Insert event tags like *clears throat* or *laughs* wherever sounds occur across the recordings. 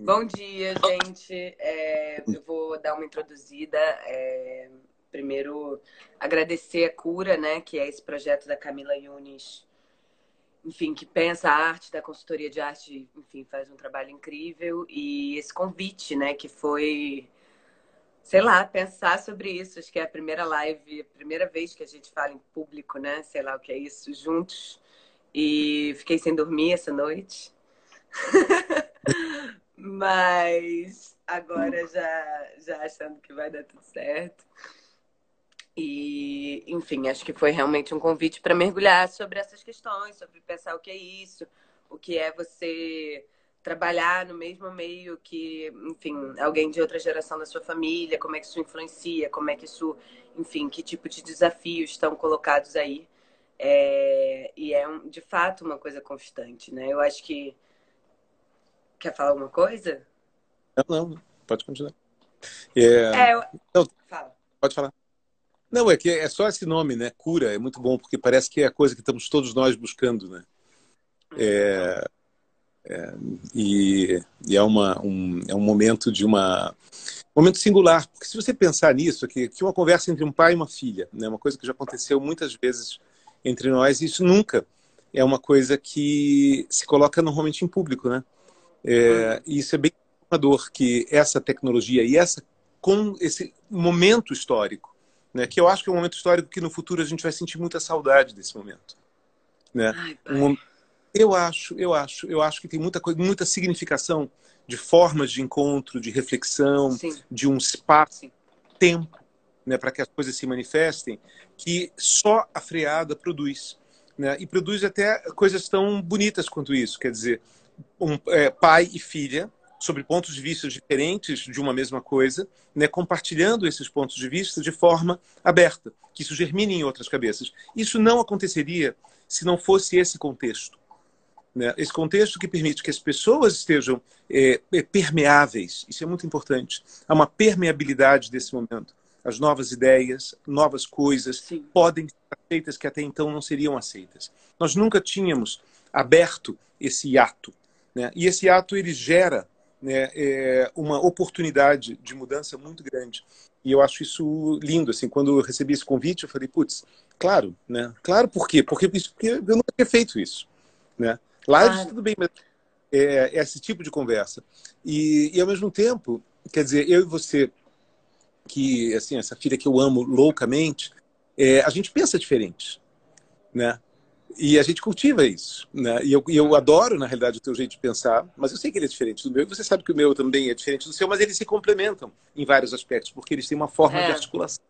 Bom dia, gente. É, eu vou dar uma introduzida. É, primeiro, agradecer a Cura, né, que é esse projeto da Camila Yunis, enfim, que pensa a arte da consultoria de arte, enfim, faz um trabalho incrível. E esse convite, né, que foi, sei lá, pensar sobre isso. Acho que é a primeira live, a primeira vez que a gente fala em público, né, sei lá o que é isso, juntos. E fiquei sem dormir essa noite. *laughs* Mas agora já, já achando que vai dar tudo certo. E, enfim, acho que foi realmente um convite para mergulhar sobre essas questões, sobre pensar o que é isso, o que é você trabalhar no mesmo meio que, enfim, alguém de outra geração da sua família, como é que isso influencia, como é que isso, enfim, que tipo de desafios estão colocados aí. É, e é, um, de fato, uma coisa constante, né? Eu acho que Quer falar alguma coisa? Não, não. Pode continuar. É... é eu... não, Fala. Pode falar. Não, é que é só esse nome, né? Cura, é muito bom, porque parece que é a coisa que estamos todos nós buscando, né? É, é, e, e, é, uma, um, é um momento de uma um momento singular, porque se você pensar nisso, aqui, que uma conversa entre um pai e uma filha, né? Uma coisa que já aconteceu muitas vezes entre nós, e isso nunca é uma coisa que se coloca normalmente em público, né? É, e isso é bem dor que essa tecnologia e essa com esse momento histórico, né, que eu acho que é um momento histórico que no futuro a gente vai sentir muita saudade desse momento, né? Ai, um, eu acho, eu acho, eu acho que tem muita coisa, muita significação de formas de encontro, de reflexão, Sim. de um espaço, tempo, né, para que as coisas se manifestem, que só a freada produz, né? E produz até coisas tão bonitas quanto isso, quer dizer, um, é, pai e filha sobre pontos de vista diferentes de uma mesma coisa, né, compartilhando esses pontos de vista de forma aberta, que isso germine em outras cabeças. Isso não aconteceria se não fosse esse contexto. Né? Esse contexto que permite que as pessoas estejam é, é permeáveis, isso é muito importante. Há uma permeabilidade desse momento. As novas ideias, novas coisas Sim. podem ser aceitas que até então não seriam aceitas. Nós nunca tínhamos aberto esse ato né? E esse ato ele gera né, é, uma oportunidade de mudança muito grande. E eu acho isso lindo. Assim, quando eu recebi esse convite, eu falei, putz, claro, né? Claro, por quê? Porque, porque eu nunca tinha feito isso. Né? Lives, tudo bem, mas é, é, esse tipo de conversa. E, e, ao mesmo tempo, quer dizer, eu e você, que, assim, essa filha que eu amo loucamente, é, a gente pensa diferente, né? E a gente cultiva isso. Né? E eu, eu adoro, na realidade, o teu jeito de pensar, mas eu sei que ele é diferente do meu, e você sabe que o meu também é diferente do seu, mas eles se complementam em vários aspectos, porque eles têm uma forma é. de articulação.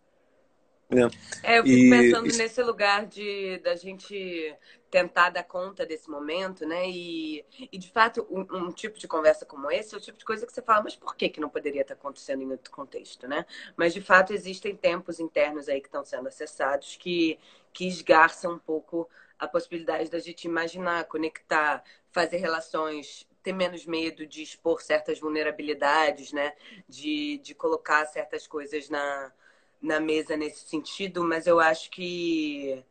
Né? É, eu fico e... pensando nesse lugar de da gente tentar dar conta desse momento, né? E, e de fato, um, um, tipo de conversa como esse é o tipo de coisa que você fala, mas por que, que não poderia estar acontecendo em outro contexto, né? Mas de fato existem tempos internos aí que estão sendo acessados que, que esgarçam um pouco a possibilidade da gente imaginar, conectar, fazer relações, ter menos medo de expor certas vulnerabilidades, né? De, de colocar certas coisas na, na mesa nesse sentido, mas eu acho que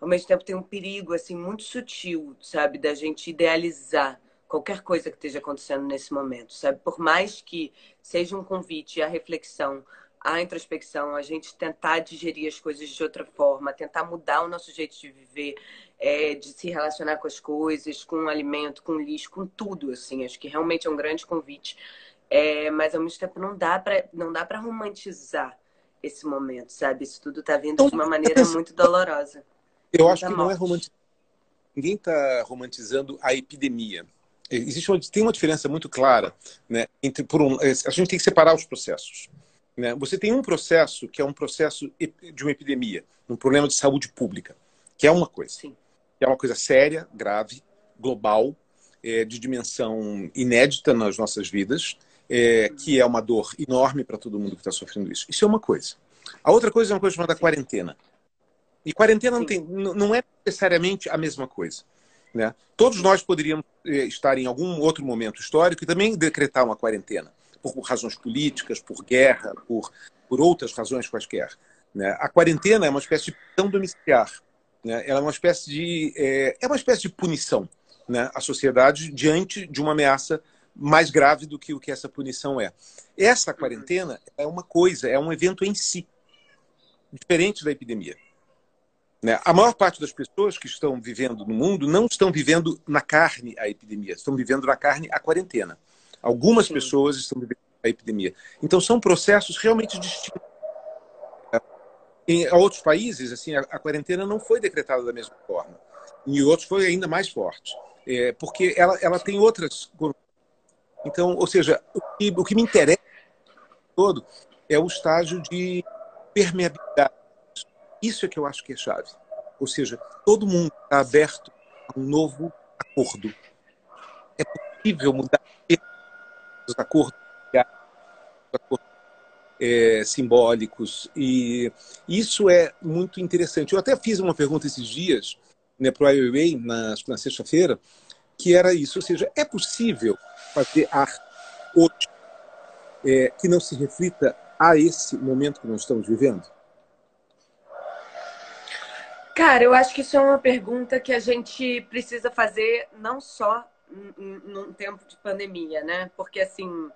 ao mesmo tempo tem um perigo assim muito sutil, sabe, da gente idealizar qualquer coisa que esteja acontecendo nesse momento, sabe? Por mais que seja um convite à reflexão, à introspecção, a gente tentar digerir as coisas de outra forma, tentar mudar o nosso jeito de viver, é, de se relacionar com as coisas, com o alimento, com o lixo, com tudo, assim. Acho que realmente é um grande convite. É, mas ao mesmo tempo não dá para não dá para romantizar esse momento, sabe? Isso tudo está vindo de uma maneira muito dolorosa. Eu acho que morte. não é romantizar. Ninguém está romantizando a epidemia. Existe uma, tem uma diferença muito clara, né? Entre por um, a gente tem que separar os processos. Né? Você tem um processo que é um processo de uma epidemia, um problema de saúde pública, que é uma coisa. Sim. Que é uma coisa séria, grave, global, é, de dimensão inédita nas nossas vidas, é, que é uma dor enorme para todo mundo que está sofrendo isso. Isso é uma coisa. A outra coisa é uma coisa chamada Sim. quarentena. E quarentena não, tem, não é necessariamente a mesma coisa. Né? Todos nós poderíamos é, estar em algum outro momento histórico e também decretar uma quarentena por razões políticas, por guerra, por, por outras razões quaisquer. Né? A quarentena é uma espécie de prisão domiciliar. Né? Ela é uma espécie de é, é uma espécie de punição né? à sociedade diante de uma ameaça mais grave do que o que essa punição é. Essa quarentena é uma coisa, é um evento em si, diferente da epidemia. Né? A maior parte das pessoas que estão vivendo no mundo não estão vivendo na carne a epidemia, estão vivendo na carne a quarentena. Algumas Sim. pessoas estão vivendo a epidemia. Então são processos realmente distintos. Em outros países, assim, a, a quarentena não foi decretada da mesma forma. Em outros foi ainda mais forte, é, porque ela, ela tem outras. Então, ou seja, o que, o que me interessa todo é o estágio de permeabilidade isso é que eu acho que é chave. Ou seja, todo mundo está aberto a um novo acordo. É possível mudar os acordos, os acordos é, simbólicos. E isso é muito interessante. Eu até fiz uma pergunta esses dias né, para o IOA, na, na sexta-feira, que era isso. Ou seja, é possível fazer arte hoje é, que não se reflita a esse momento que nós estamos vivendo? Cara, eu acho que isso é uma pergunta que a gente precisa fazer não só num tempo de pandemia, né? Porque assim,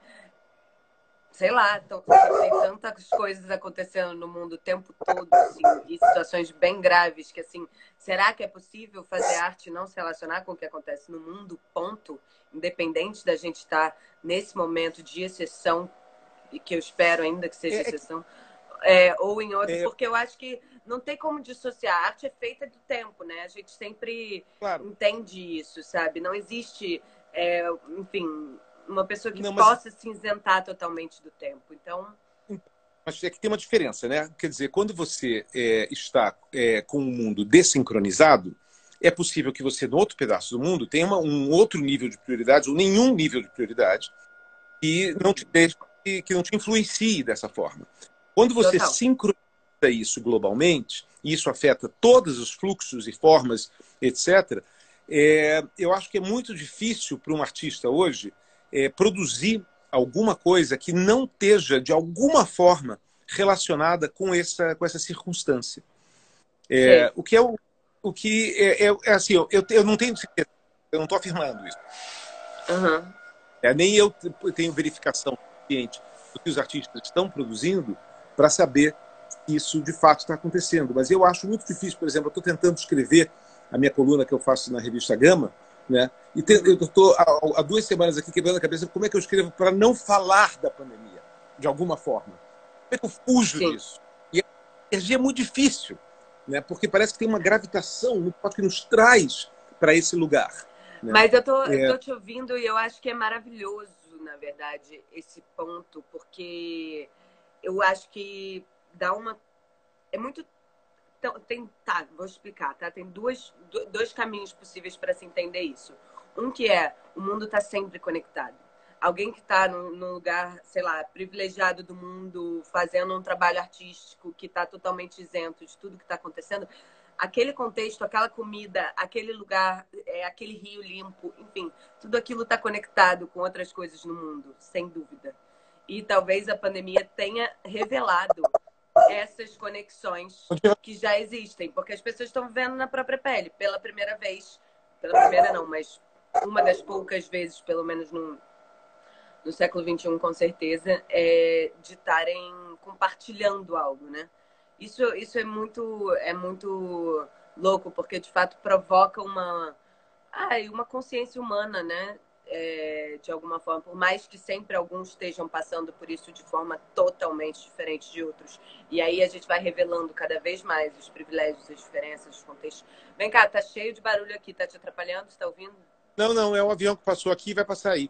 sei lá, tem tantas coisas acontecendo no mundo o tempo todo, assim, e situações bem graves que assim, será que é possível fazer arte não se relacionar com o que acontece no mundo, ponto, independente da gente estar nesse momento de exceção e que eu espero ainda que seja é, é exceção, é, ou em outro, é... porque eu acho que não tem como dissociar. A arte é feita do tempo, né? A gente sempre claro. entende isso, sabe? Não existe, é, enfim, uma pessoa que não, possa se isentar totalmente do tempo. Então. Mas é que tem uma diferença, né? Quer dizer, quando você é, está é, com o um mundo desincronizado, é possível que você, no outro pedaço do mundo, tenha uma, um outro nível de prioridades, ou nenhum nível de prioridade, que não te, que não te influencie dessa forma. Quando você Total. sincroniza isso globalmente, e isso afeta todos os fluxos e formas, etc., é, eu acho que é muito difícil para um artista hoje é, produzir alguma coisa que não esteja, de alguma forma, relacionada com essa, com essa circunstância. É, o que é o, o que é, é, é assim, eu, eu não tenho certeza, eu não estou afirmando isso. Uhum. É, nem eu tenho verificação suficiente do que os artistas estão produzindo para saber isso de fato está acontecendo. Mas eu acho muito difícil, por exemplo, eu estou tentando escrever a minha coluna que eu faço na revista Gama, né? E te, eu estou há, há, duas semanas aqui quebrando a cabeça como é que eu escrevo para não falar da pandemia, de alguma forma. Como é que eu fujo Sim. disso? E a energia é muito difícil, né? Porque parece que tem uma gravitação no que nos traz para esse lugar. Né? Mas eu tô, é... te ouvindo e eu acho que é maravilhoso, na verdade, esse ponto, porque eu acho que dá uma. É muito. Tem, tá, vou explicar, tá? Tem duas, dois caminhos possíveis para se entender isso. Um que é o mundo está sempre conectado. Alguém que está num, lugar, sei lá, privilegiado do mundo, fazendo um trabalho artístico que está totalmente isento de tudo que está acontecendo, aquele contexto, aquela comida, aquele lugar, é, aquele rio limpo, enfim, tudo aquilo está conectado com outras coisas no mundo, sem dúvida. E talvez a pandemia tenha revelado essas conexões que já existem, porque as pessoas estão vivendo na própria pele pela primeira vez, pela primeira não, mas uma das poucas vezes, pelo menos no, no século XXI, com certeza, é de estarem compartilhando algo, né? Isso, isso é muito é muito louco, porque de fato provoca uma, ai, uma consciência humana, né? É, de alguma forma, por mais que sempre alguns estejam passando por isso de forma totalmente diferente de outros. E aí a gente vai revelando cada vez mais os privilégios, as diferenças, os contextos. Vem cá, tá cheio de barulho aqui, tá te atrapalhando? Está ouvindo? Não, não, é um avião que passou aqui e vai passar aí.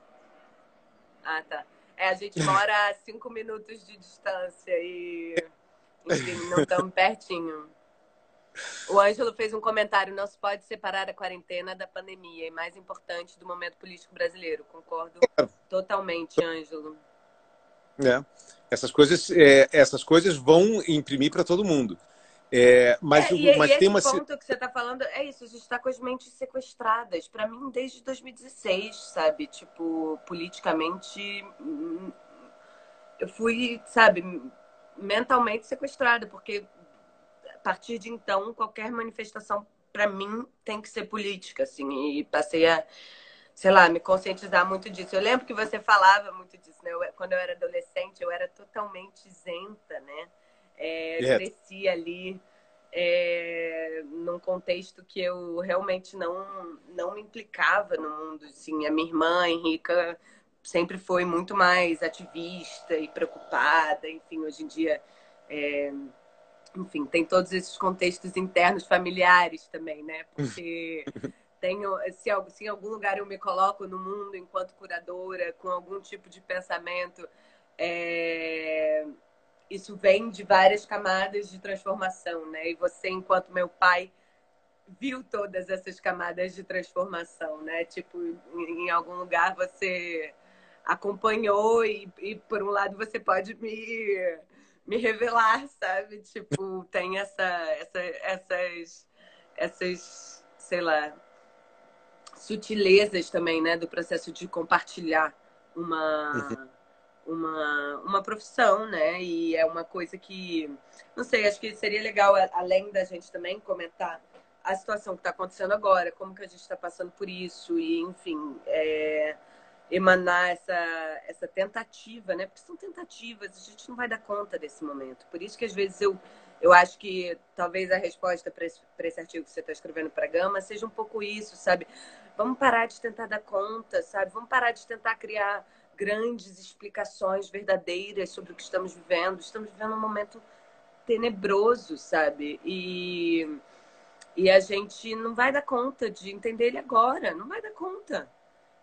Ah, tá. É, a gente mora a cinco minutos de distância e, enfim, não estamos *laughs* pertinho. O Ângelo fez um comentário: não se pode separar a quarentena da pandemia, e mais importante, do momento político brasileiro. Concordo totalmente, Ângelo. É. Essas coisas, é, essas coisas vão imprimir para todo mundo. É, mas, é, e, mas e tem uma ponto que você está falando é isso. A gente está com as mentes sequestradas. Para mim, desde 2016, sabe? Tipo, politicamente, hum, eu fui, sabe, mentalmente sequestrada, porque partir de então, qualquer manifestação para mim tem que ser política, assim, e passei a sei lá, me conscientizar muito disso. Eu lembro que você falava muito disso, né? Eu, quando eu era adolescente, eu era totalmente isenta, né? É, yeah. Cresci ali é, num contexto que eu realmente não, não me implicava no mundo. Assim, a minha irmã, Henrica, sempre foi muito mais ativista e preocupada. Enfim, hoje em dia, é, enfim, tem todos esses contextos internos familiares também, né? *laughs* Porque tenho, se, se em algum lugar eu me coloco no mundo enquanto curadora, com algum tipo de pensamento, é, isso vem de várias camadas de transformação, né? E você, enquanto meu pai, viu todas essas camadas de transformação, né? Tipo, em, em algum lugar você acompanhou e, e, por um lado você pode me me revelar, sabe? Tipo, tem essa, essa essas essas, sei lá, sutilezas também, né, do processo de compartilhar uma uhum. uma, uma profissão, né? E é uma coisa que, não sei, acho que seria legal, além da gente também comentar a situação que está acontecendo agora, como que a gente está passando por isso, e enfim, é, emanar essa, essa tentativa, né? Porque são tentativas, a gente não vai dar conta desse momento. Por isso que às vezes eu, eu acho que talvez a resposta para esse, esse artigo que você está escrevendo para a Gama seja um pouco isso, sabe? Vamos parar de tentar dar conta, sabe? Vamos parar de tentar criar grandes explicações verdadeiras sobre o que estamos vivendo. Estamos vivendo um momento tenebroso, sabe? E, e a gente não vai dar conta de entender ele agora, não vai dar conta.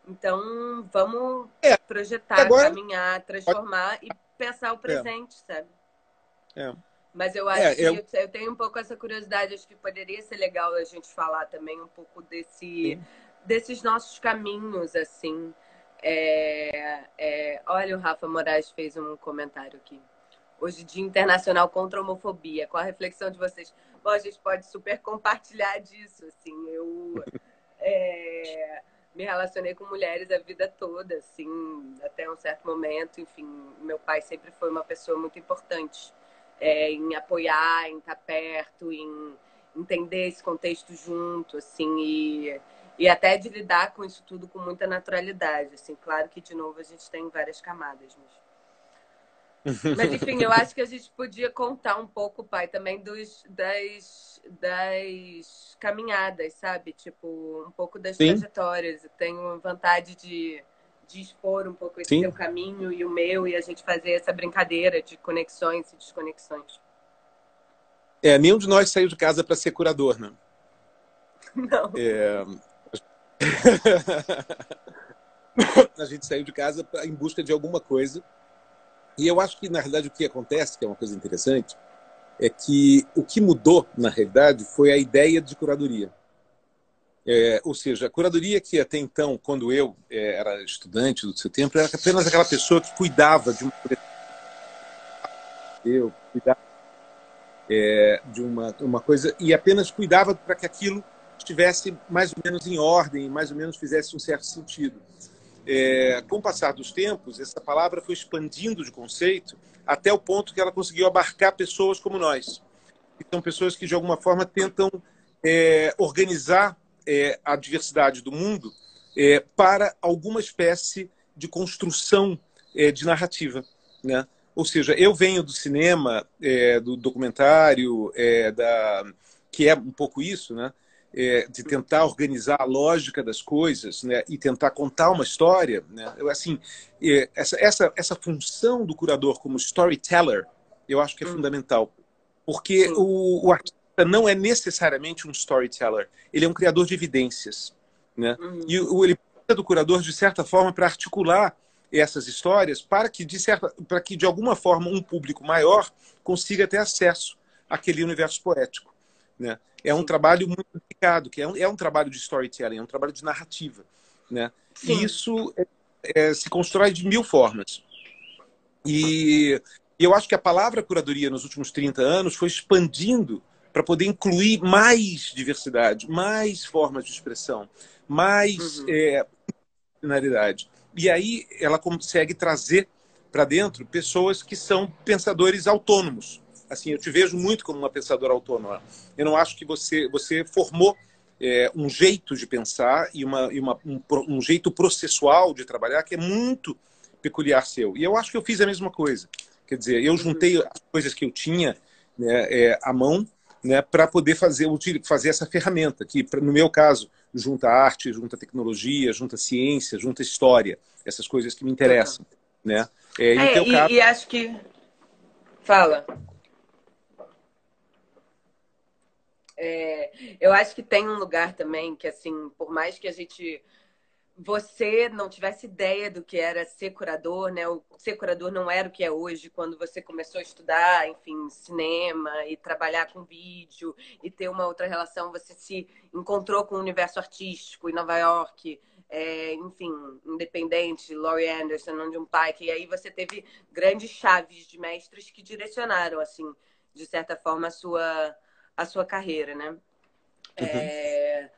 Então, vamos é, projetar, agora... caminhar, transformar e pensar o é. presente, é. sabe? É. Mas eu acho é, que eu... eu... tenho um pouco essa curiosidade, acho que poderia ser legal a gente falar também um pouco desse, desses nossos caminhos, assim. É, é, olha, o Rafa Moraes fez um comentário aqui. Hoje, Dia Internacional contra a Homofobia. Qual a reflexão de vocês? Bom, a gente pode super compartilhar disso, assim. Eu... *laughs* É, me relacionei com mulheres a vida toda, assim, até um certo momento. Enfim, meu pai sempre foi uma pessoa muito importante é, em apoiar, em estar perto, em entender esse contexto junto, assim, e, e até de lidar com isso tudo com muita naturalidade, assim. Claro que, de novo, a gente tem várias camadas, mas mas, *laughs* enfim, eu acho que a gente podia contar um pouco, pai, também dos, das, das caminhadas, sabe? Tipo, um pouco das Sim. trajetórias. Eu tenho vontade de, de expor um pouco esse Sim. seu caminho e o meu, e a gente fazer essa brincadeira de conexões e desconexões. É, nenhum de nós saiu de casa para ser curador, né? *laughs* Não. É... *laughs* a gente saiu de casa em busca de alguma coisa e eu acho que, na realidade, o que acontece, que é uma coisa interessante, é que o que mudou, na realidade, foi a ideia de curadoria. É, ou seja, a curadoria que até então, quando eu é, era estudante do seu tempo, era apenas aquela pessoa que cuidava de uma eu cuidava é, de uma, uma coisa e apenas cuidava para que aquilo estivesse mais ou menos em ordem, mais ou menos fizesse um certo sentido é, com o passar dos tempos, essa palavra foi expandindo de conceito até o ponto que ela conseguiu abarcar pessoas como nós. Que são pessoas que, de alguma forma, tentam é, organizar é, a diversidade do mundo é, para alguma espécie de construção é, de narrativa. Né? Ou seja, eu venho do cinema, é, do documentário, da, que é um pouco isso, né? É, de tentar organizar a lógica das coisas né, e tentar contar uma história. Né, eu, assim, é, essa, essa, essa função do curador como storyteller, eu acho que é hum. fundamental. Porque o, o, artista não é necessariamente um storyteller, ele é um criador de evidências. Né? Hum. E o, ele precisa do curador, de certa forma, para articular essas histórias para que, de certa, para que, de alguma forma, um público maior consiga ter acesso àquele universo poético. Né? É um trabalho muito que é um, é um trabalho de storytelling, é um trabalho de narrativa. Né? E isso é, é, se constrói de mil formas. E, e eu acho que a palavra curadoria nos últimos 30 anos foi expandindo para poder incluir mais diversidade, mais formas de expressão, mais uhum. é, E aí ela consegue trazer para dentro pessoas que são pensadores autônomos, assim, eu te vejo muito como uma pensadora autônoma. Eu não acho que você você formou é, um jeito de pensar e, uma, e uma, um, um, jeito processual de trabalhar que é muito peculiar seu. E eu acho que eu fiz a mesma coisa. Quer dizer, eu juntei as coisas que eu tinha né, é, à mão né, para poder fazer, fazer essa ferramenta, que no meu caso junta arte, junta tecnologia, junta ciência, junta história, essas coisas que me interessam. Né? É, é e, caso... e acho que. Fala. É, eu acho que tem um lugar também que, assim, por mais que a gente. Você não tivesse ideia do que era ser curador, né? O ser curador não era o que é hoje, quando você começou a estudar, enfim, cinema e trabalhar com vídeo e ter uma outra relação. Você se encontrou com o universo artístico em Nova York, é, enfim, independente, Laurie Anderson, onde um pai, que aí você teve grandes chaves de mestres que direcionaram, assim, de certa forma, a sua a sua carreira, né? Uhum. É,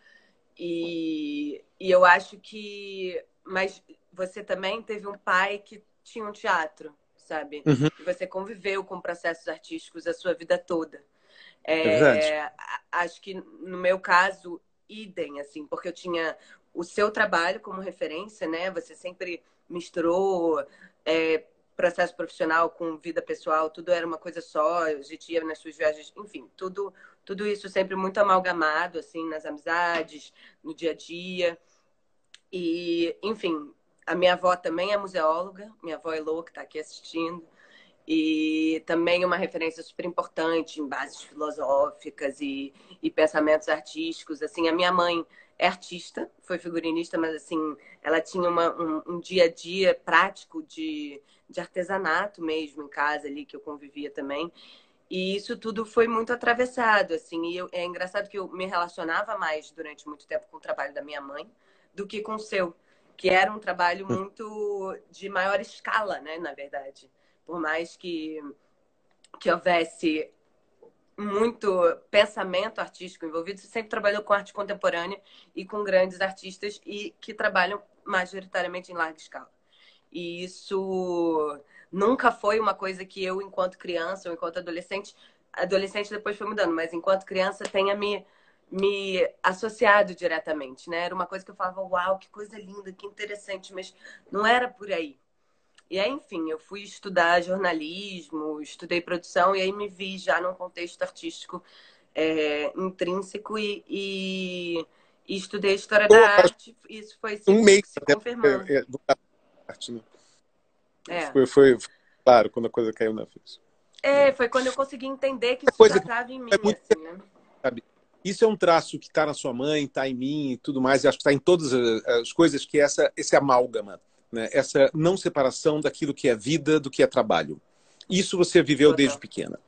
e, e eu acho que. Mas você também teve um pai que tinha um teatro, sabe? Uhum. E você conviveu com processos artísticos a sua vida toda. É, é acho que no meu caso, idem, assim, porque eu tinha o seu trabalho como referência, né? Você sempre misturou é, processo profissional com vida pessoal, tudo era uma coisa só, a gente nas suas viagens, enfim, tudo, tudo isso sempre muito amalgamado, assim, nas amizades, no dia a dia. E, enfim, a minha avó também é museóloga, minha avó Elô, que está aqui assistindo, e também uma referência super importante em bases filosóficas e, e pensamentos artísticos. Assim, a minha mãe é artista, foi figurinista, mas assim, ela tinha uma, um, um, dia a dia prático de, de artesanato mesmo em casa ali, que eu convivia também. E isso tudo foi muito atravessado, assim. E eu, é engraçado que eu me relacionava mais durante muito tempo com o trabalho da minha mãe do que com o seu, que era um trabalho hum. muito de maior escala, né, na verdade. Por mais que, que houvesse muito pensamento artístico envolvido, você sempre trabalhou com arte contemporânea e com grandes artistas e que trabalham majoritariamente em larga escala. E isso nunca foi uma coisa que eu, enquanto criança ou enquanto adolescente, adolescente depois foi mudando, mas enquanto criança tenha me, me associado diretamente, né? Era uma coisa que eu falava, uau, que coisa linda, que interessante, mas não era por aí. E aí, enfim, eu fui estudar jornalismo, estudei produção e aí me vi já num contexto artístico é, intrínseco e, e, e, estudei história da arte. Isso foi se, um mês se confirmando. É, é, arte, né? É. Foi, foi, claro quando a coisa caiu na ficha. É, foi quando eu consegui entender que isso já estava em mim. É muito, assim, né? sabe? Isso é um traço que está na sua mãe, está em mim e tudo mais. E acho que está em todas as coisas que é essa, esse amálgama, né? essa não separação daquilo que é vida do que é trabalho. Isso você viveu Total. desde pequena.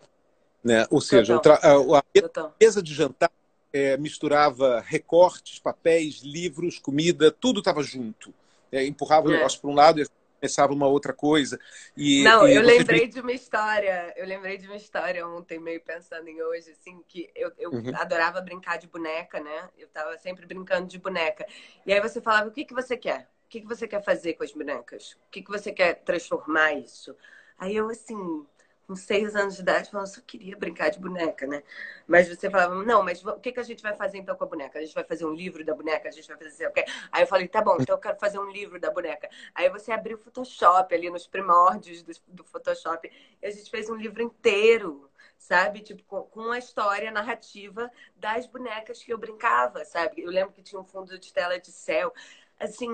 Né? Ou seja, a, a mesa de jantar é, misturava recortes, papéis, livros, comida, tudo estava junto. É, empurrava o é. negócio para um lado e começava uma outra coisa. E, Não, e eu lembrei de uma história, eu lembrei de uma história ontem, meio pensando em hoje, assim, que eu, eu uhum. adorava brincar de boneca, né? Eu tava sempre brincando de boneca. E aí você falava, o que, que você quer? O que, que você quer fazer com as bonecas? O que, que você quer transformar isso? Aí eu, assim, com seis anos de idade, falando, só queria brincar de boneca, né? Mas você falava, não, mas o que, que a gente vai fazer então com a boneca? A gente vai fazer um livro da boneca, a gente vai fazer o quê? Aí eu falei, tá bom, então eu quero fazer um livro da boneca. Aí você abriu o Photoshop ali nos primórdios do, do Photoshop, e a gente fez um livro inteiro, sabe? Tipo, com, com a história narrativa das bonecas que eu brincava, sabe? Eu lembro que tinha um fundo de tela de céu. Assim,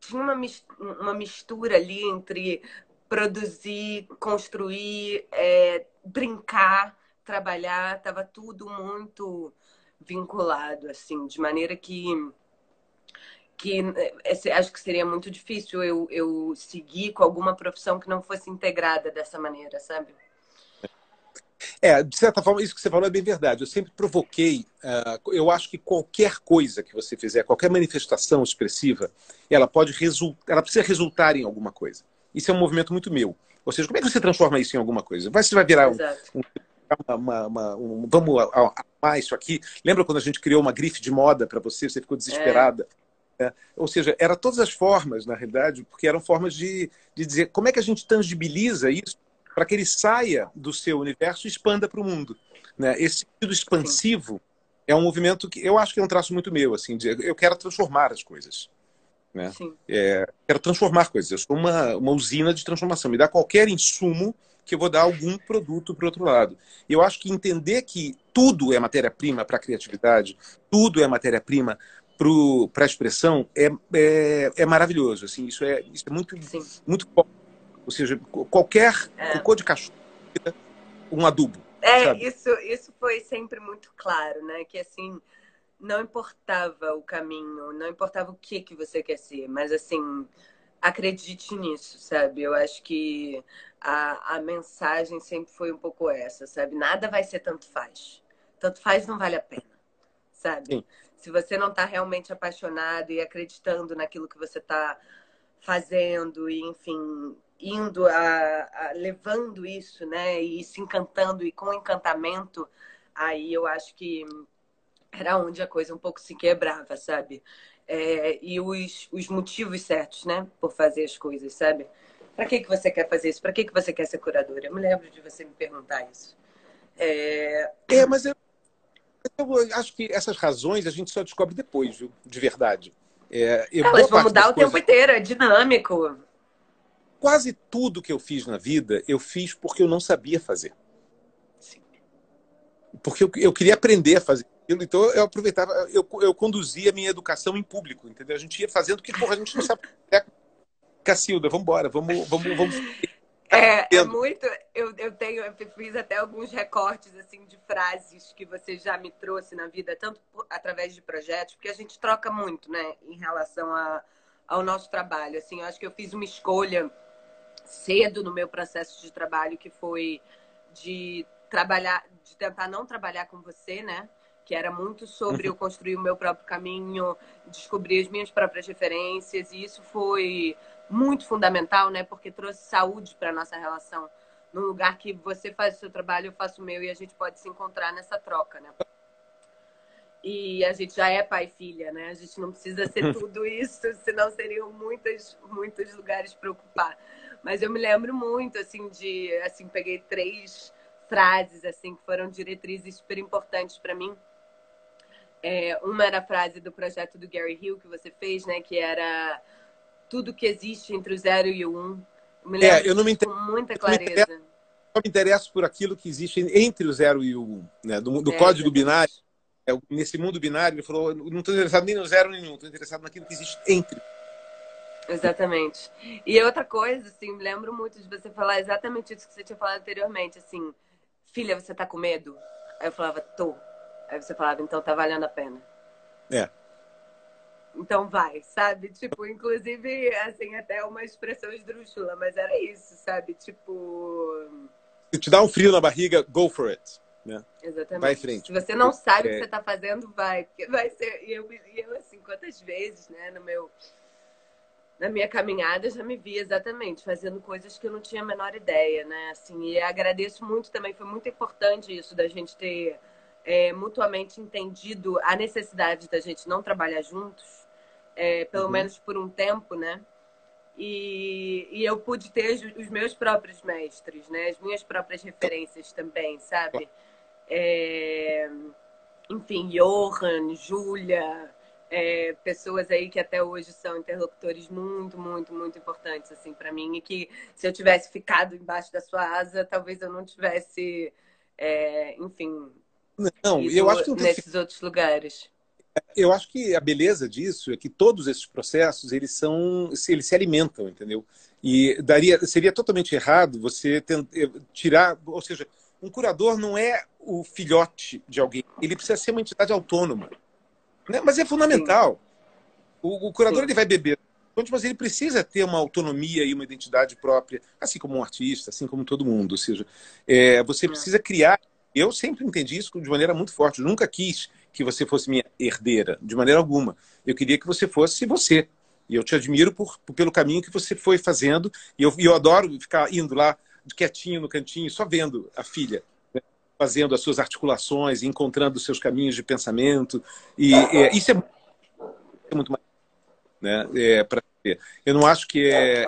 tinha uma, uma mistura ali entre produzir, construir, é, brincar, trabalhar, estava tudo muito vinculado, assim, de maneira que que é, acho que seria muito difícil eu, eu seguir com alguma profissão que não fosse integrada dessa maneira, sabe? É, de certa forma, isso que você falou é bem verdade. Eu sempre provoquei. Uh, eu acho que qualquer coisa que você fizer, qualquer manifestação expressiva, ela pode resultar, ela precisa resultar em alguma coisa. Isso é um movimento muito meu. Ou seja, como é que você transforma isso em alguma coisa? Vai, você vai virar um, um, uma, uma, um, vamos arrumar isso aqui. Lembra quando a gente criou uma grife de moda para você? Você ficou desesperada. É. É. Ou seja, era todas as formas, na realidade, porque eram formas de, de dizer como é que a gente tangibiliza isso para que ele saia do seu universo e expanda para o mundo. Né? Esse sentido expansivo é um movimento que eu acho que é um traço muito meu, assim, de, eu quero transformar as coisas. Né? É, quero transformar coisas. Eu sou uma, uma usina de transformação. Me dá qualquer insumo que eu vou dar algum produto para o outro lado. E eu acho que entender que tudo é matéria-prima para a criatividade, tudo é matéria-prima para a expressão, é, é, é, maravilhoso. Assim, isso, é, isso é muito, muito Ou seja, qualquer é. cocô de cachorro, um adubo. É, isso, isso foi sempre muito claro, né? Que assim, não importava o caminho, não importava o que que você quer ser, mas assim, acredite nisso, sabe? Eu acho que a, a mensagem sempre foi um pouco essa, sabe? Nada vai ser tanto faz. Tanto faz não vale a pena, sabe? Sim. Se você não está realmente apaixonado e acreditando naquilo que você está fazendo e, enfim, indo a, a, levando isso, né? E se encantando e com encantamento, aí eu acho que era onde a coisa um pouco se quebrava, sabe? É, e os, os motivos certos, né? Por fazer as coisas, sabe? Para que, que você quer fazer isso? Para que, que você quer ser curadora? Eu me lembro de você me perguntar isso. É, é mas eu, eu acho que essas razões a gente só descobre depois, viu? De verdade. É, Elas vão mudar o coisas... tempo inteiro, é dinâmico. Quase tudo que eu fiz na vida, eu fiz porque eu não sabia fazer. Sim. Porque eu, eu queria aprender a fazer então eu aproveitava, eu, eu conduzia a minha educação em público, entendeu? A gente ia fazendo que porra, a gente não sabe. Cacilda, vamos embora, vamos, vamos, vamos. É, é muito. Eu, eu tenho, eu fiz até alguns recortes assim de frases que você já me trouxe na vida, tanto por, através de projetos, porque a gente troca muito, né, em relação a, ao nosso trabalho. Assim, eu acho que eu fiz uma escolha cedo no meu processo de trabalho que foi de trabalhar, de tentar não trabalhar com você, né? que era muito sobre eu uhum. construir o meu próprio caminho, descobrir as minhas próprias referências, e isso foi muito fundamental, né? Porque trouxe saúde para nossa relação, num lugar que você faz o seu trabalho, eu faço o meu e a gente pode se encontrar nessa troca, né? E a gente já é pai e filha, né? A gente não precisa ser *laughs* tudo isso, senão seriam muitos, muitos lugares para ocupar. Mas eu me lembro muito, assim, de, assim, peguei três frases, assim, que foram diretrizes super importantes para mim é, uma era a frase do projeto do Gary Hill que você fez, né? Que era tudo que existe entre o zero e o um. Eu me lembro é, eu não me inter... com muita clareza. Eu me interesso por aquilo que existe entre o zero e o um, né? Do, do é, código binário. É, nesse mundo binário, ele falou: não estou interessado nem no zero nem no um, estou interessado naquilo que existe entre. Exatamente. E outra coisa, assim, me lembro muito de você falar exatamente isso que você tinha falado anteriormente, assim, filha, você tá com medo? Aí eu falava, tô. Aí você falava, então tá valendo a pena. É. Então vai, sabe? Tipo, inclusive, assim, até uma expressão esdrúxula, mas era isso, sabe? Tipo. Se te dá um frio na barriga, go for it. Né? Exatamente. Vai em frente. Se você não sabe é... o que você tá fazendo, vai. Porque vai ser. E eu, eu, assim, quantas vezes, né, no meu. Na minha caminhada, já me vi exatamente fazendo coisas que eu não tinha a menor ideia, né? Assim, e agradeço muito também, foi muito importante isso da gente ter é, mutuamente entendido a necessidade da gente não trabalhar juntos, é, pelo uhum. menos por um tempo, né? E, e eu pude ter os meus próprios mestres, né? As minhas próprias referências também, sabe? É, enfim, Johan, Júlia, é, pessoas aí que até hoje são interlocutores muito, muito, muito importantes assim para mim e que se eu tivesse ficado embaixo da sua asa, talvez eu não tivesse, é, enfim, não, eu acho que tem nesses que... outros lugares. Eu acho que a beleza disso é que todos esses processos eles são, eles se alimentam, entendeu? E daria, seria totalmente errado você eh, tirar, ou seja, um curador não é o filhote de alguém, ele precisa ser uma entidade autônoma. Né? Mas é fundamental. O, o, curador Sim. ele vai beber, mas ele precisa ter uma autonomia e uma identidade própria, assim como um artista, assim como todo mundo. Ou seja, é, você precisa criar eu sempre entendi isso de maneira muito forte. Eu nunca quis que você fosse minha herdeira, de maneira alguma. Eu queria que você fosse você. E eu te admiro por, por pelo caminho que você foi fazendo. E eu, eu adoro ficar indo lá quietinho no cantinho, só vendo a filha? Fazendo as suas articulações, encontrando os seus caminhos de pensamento. E é, isso é muito mais. Né? É, pra, eu não acho que é.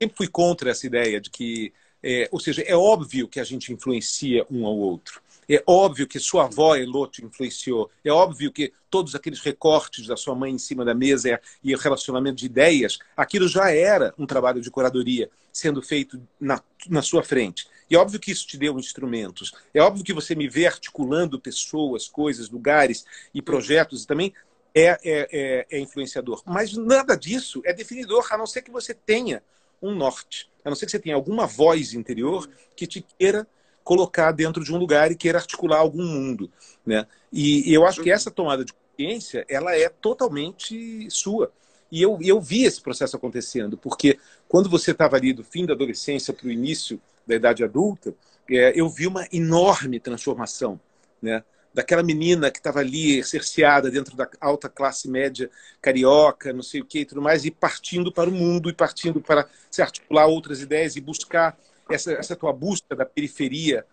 sempre fui contra essa ideia de que é, ou seja, é óbvio que a gente influencia um ao outro. É óbvio que sua avó Elô te influenciou. É óbvio que todos aqueles recortes da sua mãe em cima da mesa e o relacionamento de ideias, aquilo já era um trabalho de curadoria sendo feito na, na sua frente. E óbvio que isso te deu instrumentos. É óbvio que você me vê articulando pessoas, coisas, lugares e projetos e também é, é, é, é influenciador. Mas nada disso é definidor, a não ser que você tenha um norte. A não ser que você tenha alguma voz interior que te queira colocar dentro de um lugar e queira articular algum mundo, né? E, e eu acho que essa tomada de consciência, ela é totalmente sua. E eu, eu vi esse processo acontecendo, porque quando você estava ali do fim da adolescência para o início da idade adulta, é, eu vi uma enorme transformação, né? Daquela menina que estava ali cerceada dentro da alta classe média carioca, não sei o que e tudo mais, e partindo para o mundo, e partindo para se articular outras ideias e buscar essa, essa tua busca da periferia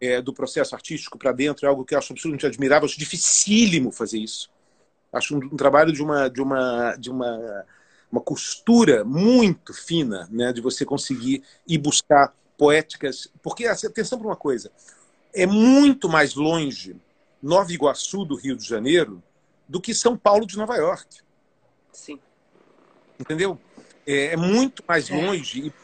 é, do processo artístico para dentro é algo que eu acho absolutamente admirável. Acho dificílimo fazer isso. Acho um, um, trabalho de uma de uma de uma uma costura muito fina, né, de você conseguir ir buscar poéticas, porque assim, atenção para uma coisa, é muito mais longe Nova Iguaçu do Rio de Janeiro do que São Paulo de Nova York. Sim. Entendeu? É, é muito mais é. longe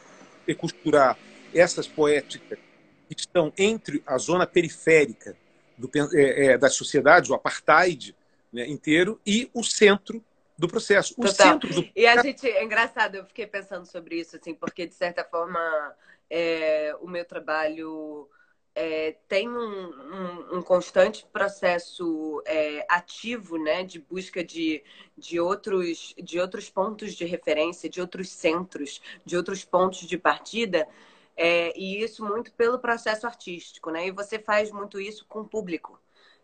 e costurar essas poéticas que estão entre a zona periférica do, é, é, das sociedades, o apartheid né, inteiro, e o centro do processo. O Total. centro do... E a gente, é engraçado, eu fiquei pensando sobre isso, assim, porque de certa forma é, o meu trabalho é, tem um, um, um, constante processo é, ativo né, de busca de, de, outros, de outros pontos de referência, de outros centros, de outros pontos de partida, é, e isso muito pelo processo artístico, né? E você faz muito isso com o público.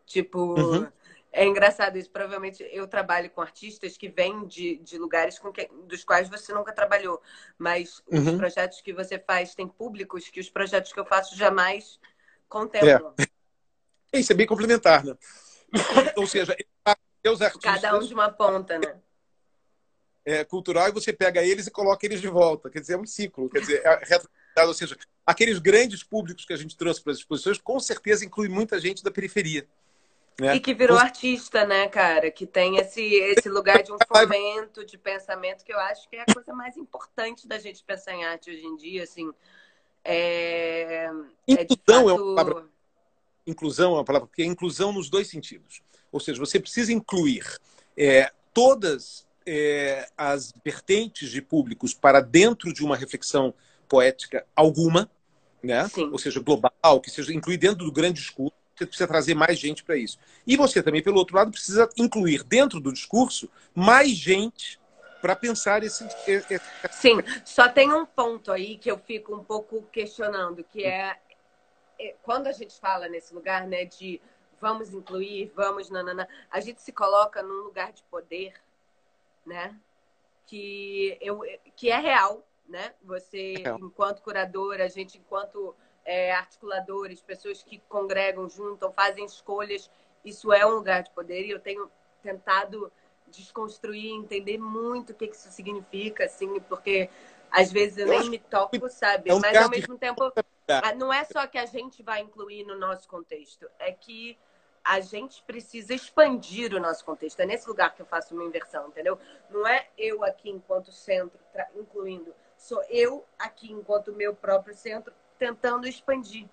Tipo, uhum. É engraçado isso. Provavelmente eu trabalho com artistas que vêm de, de lugares com que, dos quais você nunca trabalhou. Mas uhum. os projetos que você faz têm públicos que os projetos que eu faço jamais contemplam. É. Isso é bem complementar, né? *laughs* Ou seja, os artistas... Cada um de uma ponta, né? É, cultural e você pega eles e coloca eles de volta. Quer dizer, é um ciclo. Quer dizer, é ou seja, aqueles grandes públicos que a gente trouxe para as exposições, com certeza inclui muita gente da periferia. Né? E que virou artista, né, cara? Que tem esse, esse lugar de um fomento de pensamento que eu acho que é a coisa mais importante da gente pensar em arte hoje em dia, assim. É... Inclusão é, fato... é uma palavra. Inclusão é uma palavra, porque é inclusão nos dois sentidos. Ou seja, você precisa incluir é, todas é, as vertentes de públicos para dentro de uma reflexão poética alguma, né? ou seja, global, que seja incluir dentro do grande discurso. Você precisa trazer mais gente para isso. E você também, pelo outro lado, precisa incluir dentro do discurso mais gente para pensar esse, esse, Sim, só tem um ponto aí que eu fico um pouco questionando, que é, é quando a gente fala nesse lugar, né, de vamos incluir, vamos nanana, a gente se coloca num lugar de poder, né, que eu que é real, né? Você, é. enquanto curadora, a gente, enquanto é, articuladores, pessoas que congregam, juntam, fazem escolhas, isso é um lugar de poder e eu tenho tentado desconstruir, entender muito o que isso significa, assim, porque às vezes eu, nem me toco, sabe? É um Mas ao mesmo tempo, não é só que a gente vai incluir no nosso contexto, é que a gente precisa expandir o nosso contexto. É nesse lugar que eu faço uma inversão, entendeu? Não é eu aqui enquanto centro, incluindo sou eu aqui, enquanto meu próprio centro, tentando expandir.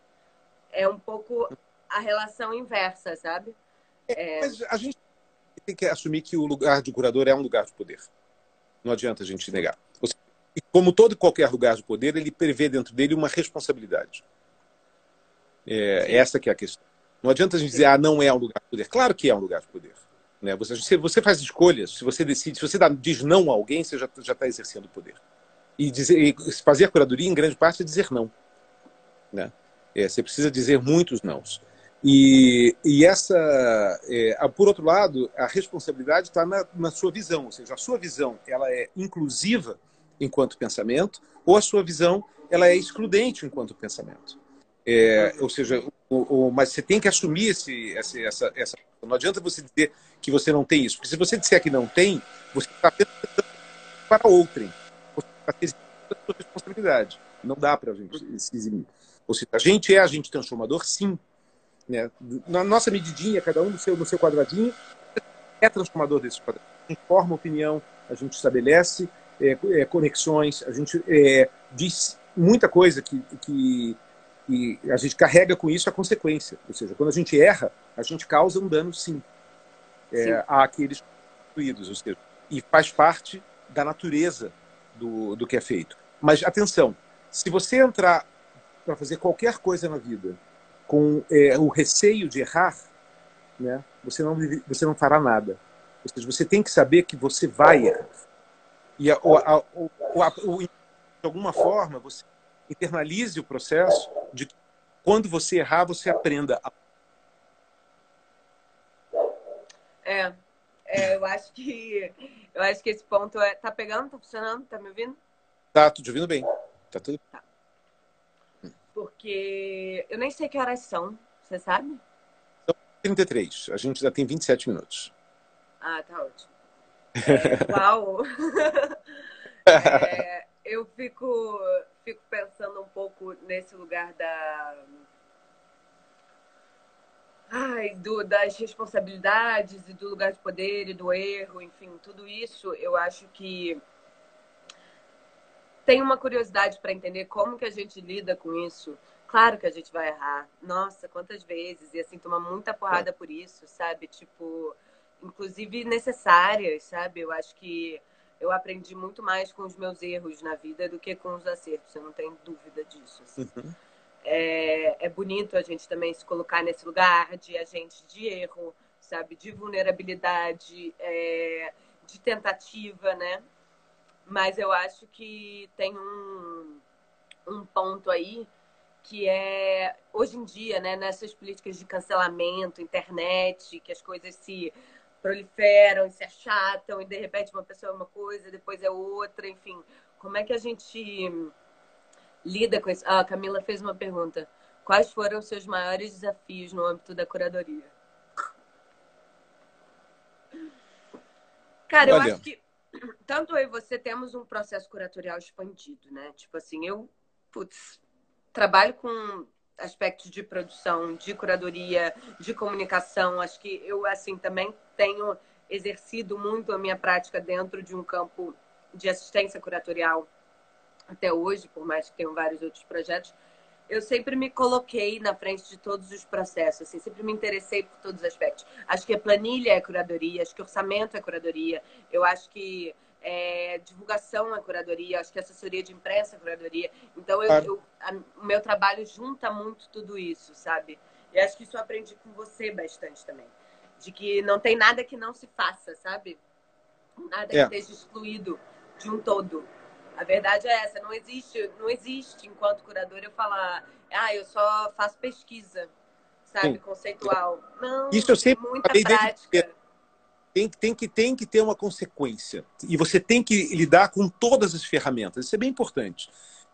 É um pouco a relação inversa, sabe? É... Mas a gente tem que assumir que o lugar de curador é um lugar de poder. Não adianta a gente negar. E como todo e qualquer lugar de poder, ele prevê dentro dele uma responsabilidade. É, essa que é a questão. Não adianta a gente dizer, ah, não é um lugar de poder. Claro que é um lugar de poder. Né? Você, você faz escolhas, se você decide, se você dá, diz não a alguém, você já está exercendo poder e, dizer, e fazer a curadoria, em grande parte, é dizer não. Né? É, você precisa dizer muitos nãos. E, e essa, é, por outro lado, a responsabilidade está na, na, sua visão, ou seja, a sua visão ela é inclusiva enquanto pensamento, ou a sua visão ela é excludente enquanto pensamento. É, ou seja, o, o, mas você tem que assumir esse, esse, essa, essa. Não adianta você dizer que você não tem isso, porque se você disser que não tem, você está pensando para outrem para ter a sua responsabilidade. Não dá para a gente se eximir. Ou seja, a gente é agente transformador, sim. né? Na nossa medidinha, cada um no seu, no seu quadradinho, é transformador desses quadradinhos. A gente forma opinião, a gente estabelece é, é, conexões, a gente é, diz muita coisa que, que, que, a gente carrega com isso a consequência. Ou seja, quando a gente erra, a gente causa um dano sim, é, sim. àqueles construídos, ou seja, e faz parte da natureza do, do que é feito. Mas atenção, se você entrar para fazer qualquer coisa na vida com é, o receio de errar, né, você, não, você não fará nada. Ou seja, você tem que saber que você vai errar. E a, a, a, de alguma forma, você internalize o processo de que quando você errar, você aprenda. A... É, é, eu acho que eu acho que esse ponto é. Tá pegando? Tá funcionando? Tá me ouvindo? Tá, tô te ouvindo bem. Tá tudo. Tá. Porque eu nem sei que horas são, você sabe? São 33. A gente já tem 27 minutos. Ah, tá ótimo. É, uau! *laughs* é, eu fico, fico pensando um pouco nesse lugar da. Ai, do, das responsabilidades e do lugar de poder e do erro, enfim, tudo isso eu acho que tenho uma curiosidade para entender como que a gente lida com isso. Claro que a gente vai errar. Nossa, quantas vezes. E assim, tomar muita porrada por isso, sabe? Tipo, inclusive necessárias, sabe? Eu acho que eu aprendi muito mais com os meus erros na vida do que com os acertos. Eu não tenho dúvida disso. Assim. Uhum. É, é bonito a gente também se colocar nesse lugar de agente de erro, sabe? De vulnerabilidade, é, de tentativa, né? Mas eu acho que tem um, um ponto aí que é hoje em dia, né, nessas políticas de cancelamento, internet, que as coisas se proliferam e se achatam e de repente uma pessoa é uma coisa, depois é outra, enfim. Como é que a gente lida com isso? Ah, a Camila fez uma pergunta. Quais foram os seus maiores desafios no âmbito da curadoria? Cara, eu Olha. acho que tanto eu e você temos um processo curatorial expandido, né? Tipo assim, eu, putz, trabalho com aspectos de produção, de curadoria, de comunicação. Acho que eu, assim, também tenho exercido muito a minha prática dentro de um campo de assistência curatorial até hoje, por mais que tenham vários outros projetos. Eu sempre me coloquei na frente de todos os processos, assim, sempre me interessei por todos os aspectos. Acho que a planilha é curadoria, acho que orçamento é curadoria, eu acho que é, divulgação é curadoria, acho que assessoria de imprensa é curadoria. Então, eu, eu a, o meu trabalho junta muito tudo isso, sabe? E acho que isso eu aprendi com você bastante também. De que não tem nada que não se faça, sabe? Nada é. que esteja excluído de um todo. A verdade é essa, não existe, não existe enquanto curador eu falar, ah, eu só faço pesquisa, sabe, Sim. conceitual. Não, isso eu sempre muita prática tem, tem, que, tem que ter uma consequência. E você tem que lidar com todas as ferramentas. Isso é bem importante.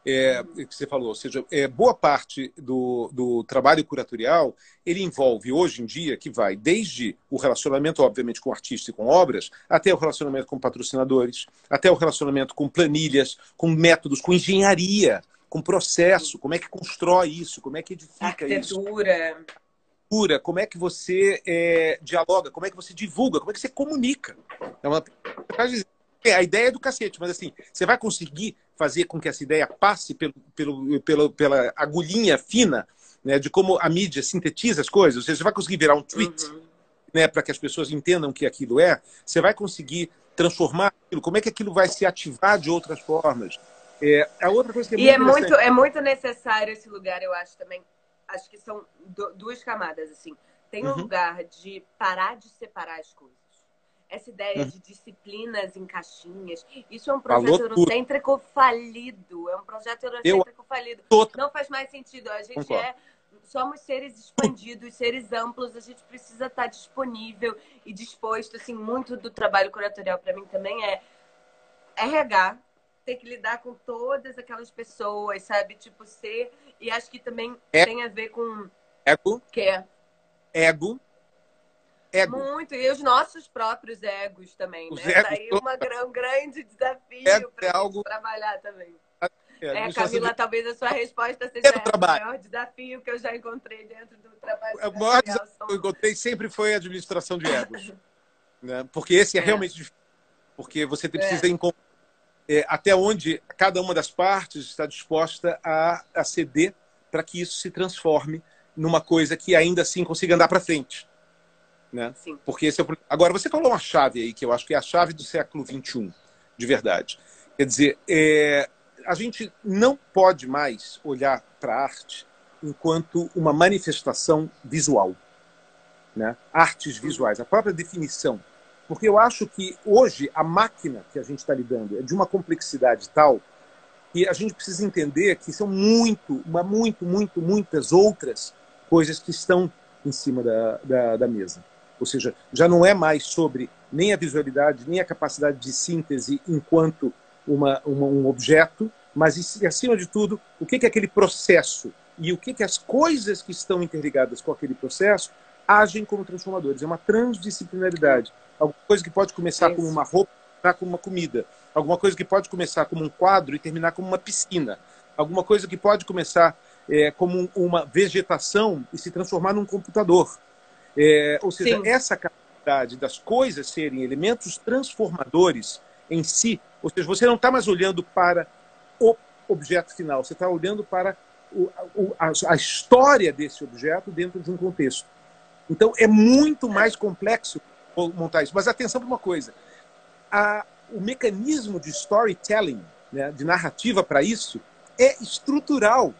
É, que você falou, ou seja, é, boa parte do, do trabalho curatorial ele envolve hoje em dia que vai desde o relacionamento, obviamente, com artista e com obras, até o relacionamento com patrocinadores, até o relacionamento com planilhas, com métodos, com engenharia, com processo, como é que constrói isso, como é que edifica Arquitetura. isso. Arquitetura como é que você é, dialoga, como é que você divulga, como é que você comunica. É uma... A ideia é do cacete, mas assim, você vai conseguir fazer com que essa ideia passe pelo, pelo, pelo, pela agulhinha fina né, de como a mídia sintetiza as coisas. Ou seja, você vai conseguir virar um tweet uhum. né, para que as pessoas entendam o que aquilo é. Você vai conseguir transformar aquilo. Como é que aquilo vai se ativar de outras formas? É, a outra coisa que é e é muito, é muito necessário esse lugar, eu acho também, acho que são duas camadas, assim. Tem um uhum. lugar de parar de separar as coisas. Essa ideia uhum. de disciplinas em caixinhas. Isso é um projeto eurocêntrico falido. É um projeto eurocêntrico Eu... falido. Não faz mais sentido. A gente Concordo. é somos seres expandidos, seres amplos, a gente precisa estar disponível e disposto, assim, muito do trabalho curatorial para mim também é RH, ter que lidar com todas aquelas pessoas, sabe? Tipo, ser. E acho que também é. tem a ver com. Ego. Que é. Ego. Ego. Muito. E os nossos próprios egos também, os né? Egos, Daí uma, um grande desafio para é algo... trabalhar também. É, é Camila, de... talvez a sua resposta seja o maior desafio que eu já encontrei dentro do trabalho. O maior desafio que eu encontrei sempre foi a administração de egos. *laughs* né? Porque esse é, é, realmente difícil. Porque você precisa é. encontrar é, até onde cada uma das partes está disposta a, a ceder para que isso se transforme numa coisa que ainda assim consiga andar para frente. Né? Sim. Porque esse é o... Agora, você falou uma chave aí, que eu acho que é a chave do século XXI, de verdade. Quer dizer, é... a gente não pode mais olhar para a arte enquanto uma manifestação visual. Né? Artes visuais, a própria definição porque eu acho que hoje a máquina que a gente está lidando é de uma complexidade tal que a gente precisa entender que são muito, uma, muito, muito, muitas outras coisas que estão em cima da, da, da mesa. Ou seja, já não é mais sobre nem a visualidade, nem a capacidade de síntese enquanto uma, uma, um objeto, mas, acima de tudo, o que é aquele processo e o que, que as coisas que estão interligadas com aquele processo agem como transformadores. É uma transdisciplinaridade. Alguma coisa que pode começar como uma roupa e terminar como uma comida. Alguma coisa que pode começar como um quadro e terminar como uma piscina. Alguma coisa que pode começar é, como uma vegetação e se transformar num computador. É, ou seja, Sim. essa capacidade das coisas serem elementos transformadores em si, ou seja, você não está mais olhando para o objeto final, você está olhando para o, a, a história desse objeto dentro de um contexto. Então, é muito mais complexo montar isso. Mas atenção para uma coisa: a, o mecanismo de storytelling, né, de narrativa para isso, é estrutural.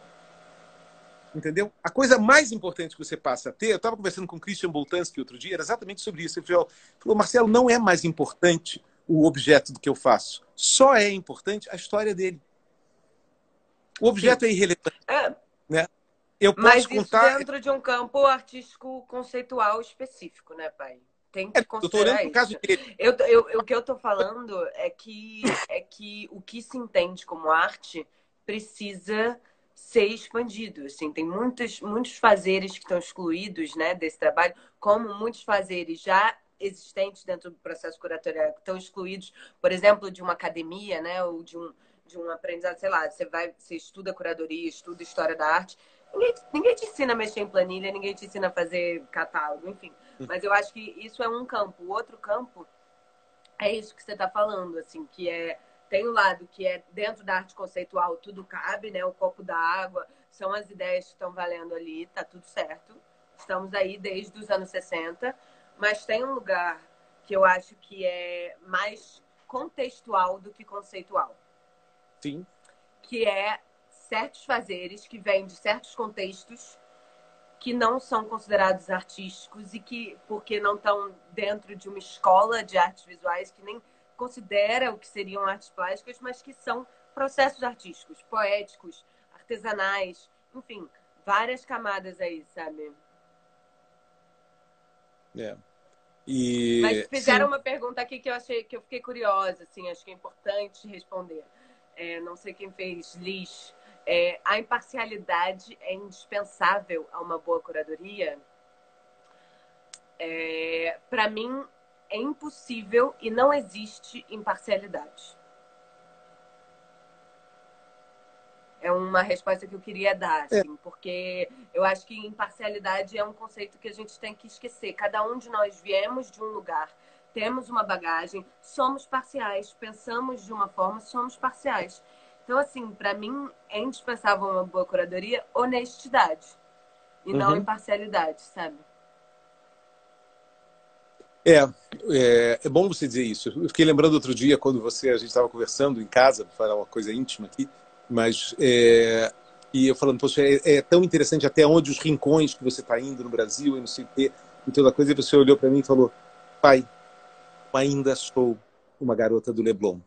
Entendeu? A coisa mais importante que você passa a ter, eu estava conversando com o Christian Boltanski outro dia, era exatamente sobre isso. Ele falou, Marcelo, não é mais importante o objeto do que eu faço. Só é importante a história dele. O objeto Sim. é irrelevante. É. Né? Eu posso Mas contar... isso dentro de um campo artístico conceitual específico, né, pai? Tem que é, considerar eu caso dele. Eu, eu, eu, o que eu tô falando é que, é que o que se entende como arte precisa ser expandido. Assim, tem muitos, muitos fazeres que estão excluídos né, desse trabalho, como muitos fazeres já existentes dentro do processo curatorial que estão excluídos, por exemplo, de uma academia, né, ou de um, de um aprendizado, sei lá, você vai, você estuda curadoria, estuda história da arte, ninguém, ninguém te ensina a mexer em planilha, ninguém te ensina a fazer catálogo, enfim. Mas eu acho que isso é um campo. O outro campo é isso que você está falando, assim, que é tem o um lado que é dentro da arte conceitual tudo cabe, né? O copo da água são as ideias que estão valendo ali, tá tudo certo. Estamos aí desde os anos 60, mas tem um lugar que eu acho que é mais contextual do que conceitual. Sim. Que é certos fazeres que vêm de certos contextos que não são considerados artísticos e que, porque não estão dentro de uma escola de artes visuais, que nem considera o que seriam artes plásticas, mas que são processos artísticos, poéticos, artesanais, enfim, várias camadas aí, sabe? É. E... Mas fizeram Sim. uma pergunta aqui que eu achei que eu fiquei curiosa, assim, acho que é importante responder. É, não sei quem fez, Liz. É, a imparcialidade é indispensável a uma boa curadoria? É, Para mim, é impossível e não existe imparcialidade. É uma resposta que eu queria dar, é. assim, porque eu acho que imparcialidade é um conceito que a gente tem que esquecer. Cada um de nós viemos de um lugar, temos uma bagagem, somos parciais, pensamos de uma forma, somos parciais. Então, assim, para mim é indispensável uma boa curadoria honestidade e uhum. não imparcialidade, sabe? É, é, é, bom você dizer isso. Eu fiquei lembrando outro dia quando você a gente estava conversando em casa, para falar uma coisa íntima aqui, mas é, e eu falando, poxa, é, é, tão interessante até onde os rincões que você está indo no Brasil e não sei o quê, e toda coisa. E você olhou para mim e falou, pai, ainda sou uma garota do Leblon.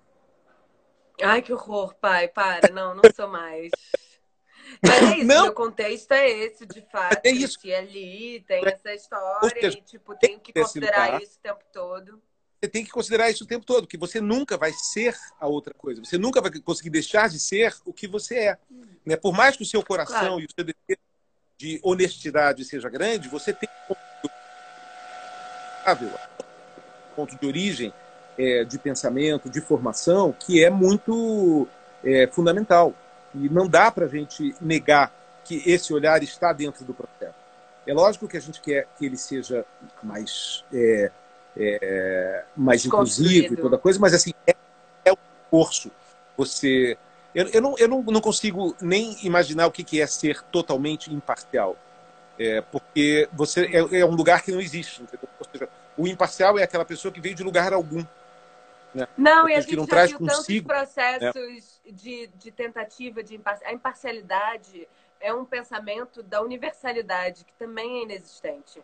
Ai, que horror, pai. Para, não, não sou mais. Mas é *laughs* isso, não. meu contexto é esse, de fato. É isso. Que ali tem essa história e, tipo, tenho que considerar isso o tempo todo. Você tem que considerar isso o tempo todo, que você nunca vai ser a outra coisa. Você nunca vai conseguir deixar de ser o que você é. Né? Por mais que o seu coração claro. e o seu desejo de honestidade seja grande, você tem um ponto de origem é, de pensamento, de formação, que é muito é, fundamental. E não dá para a gente negar que esse olhar está dentro do processo. É lógico que a gente quer que ele seja mais, é, é, mais inclusivo e toda coisa, mas assim, é, é um curso. Você. Eu, eu, não, eu não, não consigo nem imaginar o que, que é ser totalmente imparcial. É, porque você é, é, um lugar que não existe. Seja, o imparcial é aquela pessoa que veio de lugar algum. Né? Não, e a gente não traz consigo, tantos processos né? De, de tentativa de imparcialidade. A imparcialidade é um pensamento da universalidade, que também é inexistente.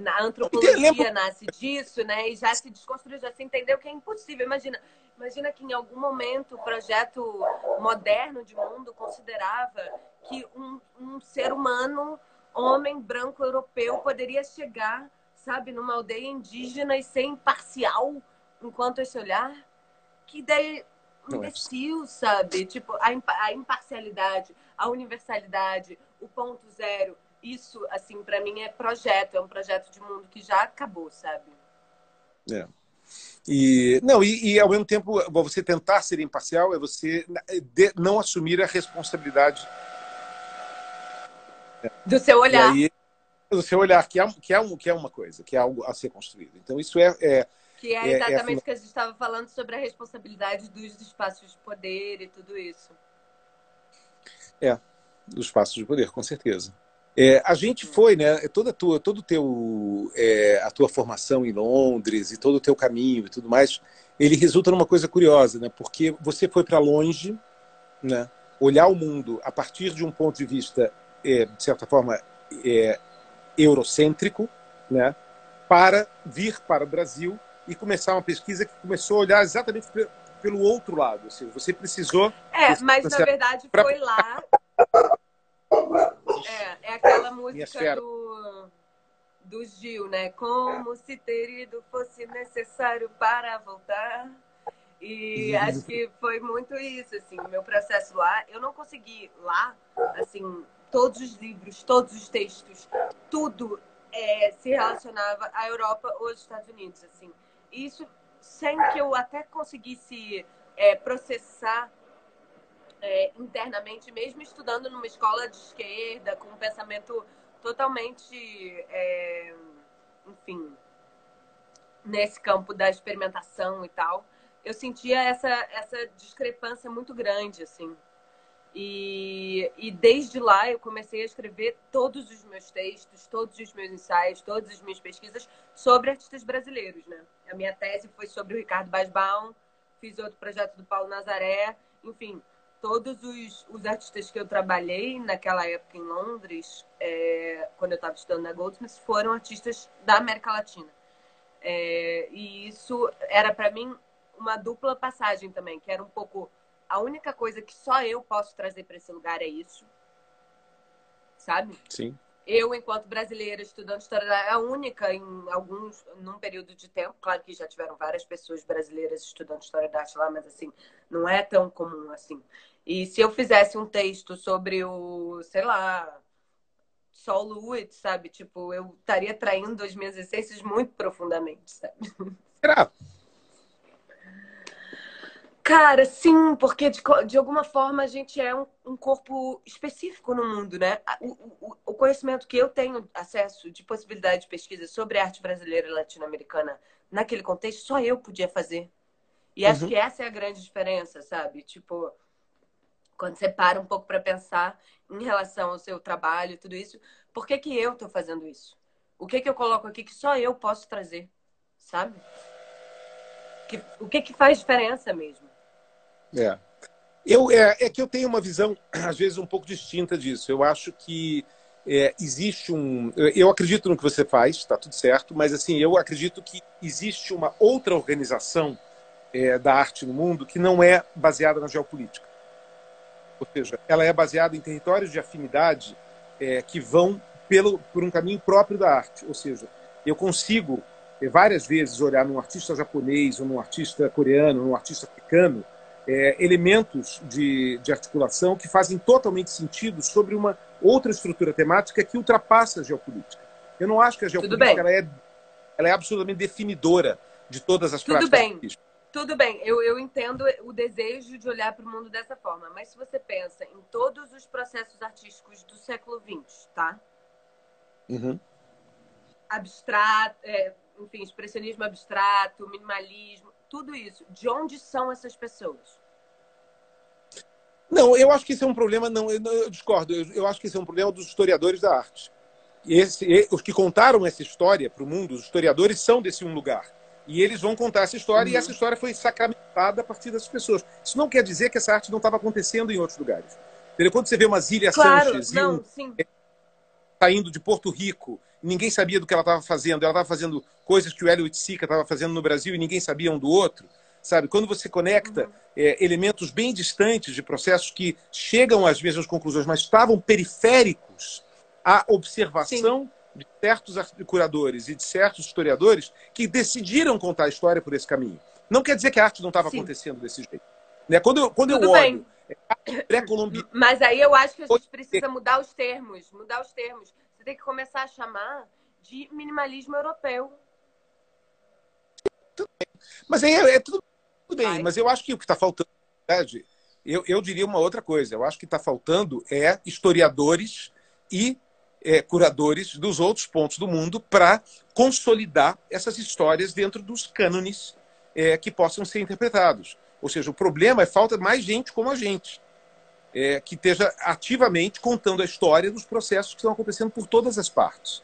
Na antropologia nasce disso, né? E já se desconstruiu, já se entendeu que é impossível. Imagina, imagina que em algum momento o projeto moderno de mundo considerava que um, um ser humano, homem branco europeu, poderia chegar, sabe, numa aldeia indígena e ser imparcial enquanto esse olhar. Que ideia é imbecil, sabe? Tipo, a, a imparcialidade, a universalidade, o ponto zero. Isso, assim, para mim é projeto, é um projeto de mundo que já acabou, sabe? É. E não, e, e, ao mesmo tempo, você tentar ser imparcial é você não assumir a responsabilidade do seu olhar. Aí, do seu olhar, que é, que, é um, que é uma coisa, que é algo a ser construído. Então, isso é. é que é, é, é exatamente o é, que a gente estava falando sobre a responsabilidade dos espaços de poder e tudo isso. É, dos espaços de poder, com certeza. É, a gente foi, né? Toda a tua, todo teu, é, a tua formação em Londres e todo o teu caminho e tudo mais, ele resulta numa coisa curiosa, né? Porque você foi para longe, né? Olhar o mundo a partir de um ponto de vista, é, de certa forma, é, eurocêntrico, né? Para vir para o Brasil e começar uma pesquisa que começou a olhar exatamente pelo outro lado. Seja, você precisou. É, mas na verdade pra... foi lá. É, é aquela música do, do Gil, né? Como se ter ido fosse necessário para voltar. E acho que foi muito isso, assim, o meu processo lá. Eu não consegui lá, assim, todos os livros, todos os textos, tudo é, se relacionava à Europa ou aos Estados Unidos, assim. Isso sem que eu até conseguisse é, processar é, internamente, mesmo estudando numa escola de esquerda, com um pensamento totalmente, é, enfim, nesse campo da experimentação e tal, eu sentia essa, essa discrepância muito grande, assim. E, e desde lá eu comecei a escrever todos os meus textos, todos os meus ensaios, todas as minhas pesquisas sobre artistas brasileiros, né? A minha tese foi sobre o Ricardo Basbaum, fiz outro projeto do Paulo Nazaré, enfim, todos os, os artistas que eu trabalhei naquela época em Londres, é, quando eu estava estudando na Goldsmiths, foram artistas da América Latina. É, e isso era para mim uma dupla passagem também, que era um pouco a única coisa que só eu posso trazer para esse lugar é isso. Sabe? Sim. Eu, enquanto brasileira, estudando história, é a única em alguns, num período de tempo. Claro que já tiveram várias pessoas brasileiras estudando história da arte lá, mas assim, não é tão comum assim. E se eu fizesse um texto sobre o, sei lá, Sol Lewitt, sabe? Tipo, eu estaria traindo as minhas essências muito profundamente, sabe? Será? Cara, sim, porque de, de alguma forma a gente é um, um corpo específico no mundo, né? O, o, o, conhecimento que eu tenho acesso de possibilidade de pesquisa sobre arte brasileira e latino-americana naquele contexto, só eu podia fazer. E acho uhum. que essa é a grande diferença, sabe? Tipo, quando você para um pouco para pensar em relação ao seu trabalho e tudo isso, por que, que eu estou fazendo isso? O que, que eu coloco aqui que só eu posso trazer, sabe? Que, o que, que faz diferença mesmo? É. Eu, é, é que eu tenho uma visão, *clears throat* às vezes, um pouco distinta disso. Eu acho que é, existe um. Eu acredito no que você faz, está tudo certo, mas assim, eu acredito que existe uma outra organização é, da arte no mundo que não é baseada na geopolítica. Ou seja, ela é baseada em territórios de afinidade é, que vão pelo, por um caminho próprio da arte. Ou seja, eu consigo é, várias vezes olhar num artista japonês, ou num artista coreano, ou num artista africano, é, elementos de, de articulação que fazem totalmente sentido sobre uma outra estrutura temática que ultrapassa a geopolítica. Eu não acho que a geopolítica ela é, ela é absolutamente definidora de todas as Tudo bem. Tudo bem, eu, eu entendo o desejo de olhar para o mundo dessa forma, mas se você pensa em todos os processos artísticos do século XX, tá? Uhum. Abstrato, é, enfim, expressionismo abstrato, minimalismo, tudo isso. De onde são essas pessoas? Não, eu acho que isso é um problema, não, eu, eu discordo, eu, eu, acho que isso é um problema dos historiadores da arte. Esse, os que contaram essa história para o mundo, os historiadores são desse um lugar. E eles vão contar essa história, uhum. e essa história foi sacramentada a partir dessas pessoas. Isso não quer dizer que essa arte não estava acontecendo em outros lugares. Entendeu? Quando você vê uma Zília claro, Sanches não, saindo de Porto Rico, ninguém sabia do que ela estava fazendo, ela estava fazendo coisas que o Hélio Sica estava fazendo no Brasil e ninguém sabia um do outro. Sabe? Quando você conecta uhum. é, elementos bem distantes de processos que chegam às mesmas conclusões, mas estavam periféricos à observação Sim de certos curadores e de certos historiadores que decidiram contar a história por esse caminho. Não quer dizer que a arte não estava acontecendo desse jeito. Né? Quando eu, quando eu olho é pré-colombiano... Mas aí eu acho que a gente precisa mudar os termos. Mudar os termos. Tem que começar a chamar de minimalismo europeu. Tudo bem. Mas é, é tudo, bem. Vai. Mas eu acho que o que está faltando, verdade, eu, eu diria uma outra coisa. Eu acho que está faltando é historiadores e é, curadores dos outros pontos do mundo para consolidar essas histórias dentro dos cânones é, que possam ser interpretados. Ou seja, o problema é falta mais gente como a gente, é, que esteja ativamente contando a história dos processos que estão acontecendo por todas as partes,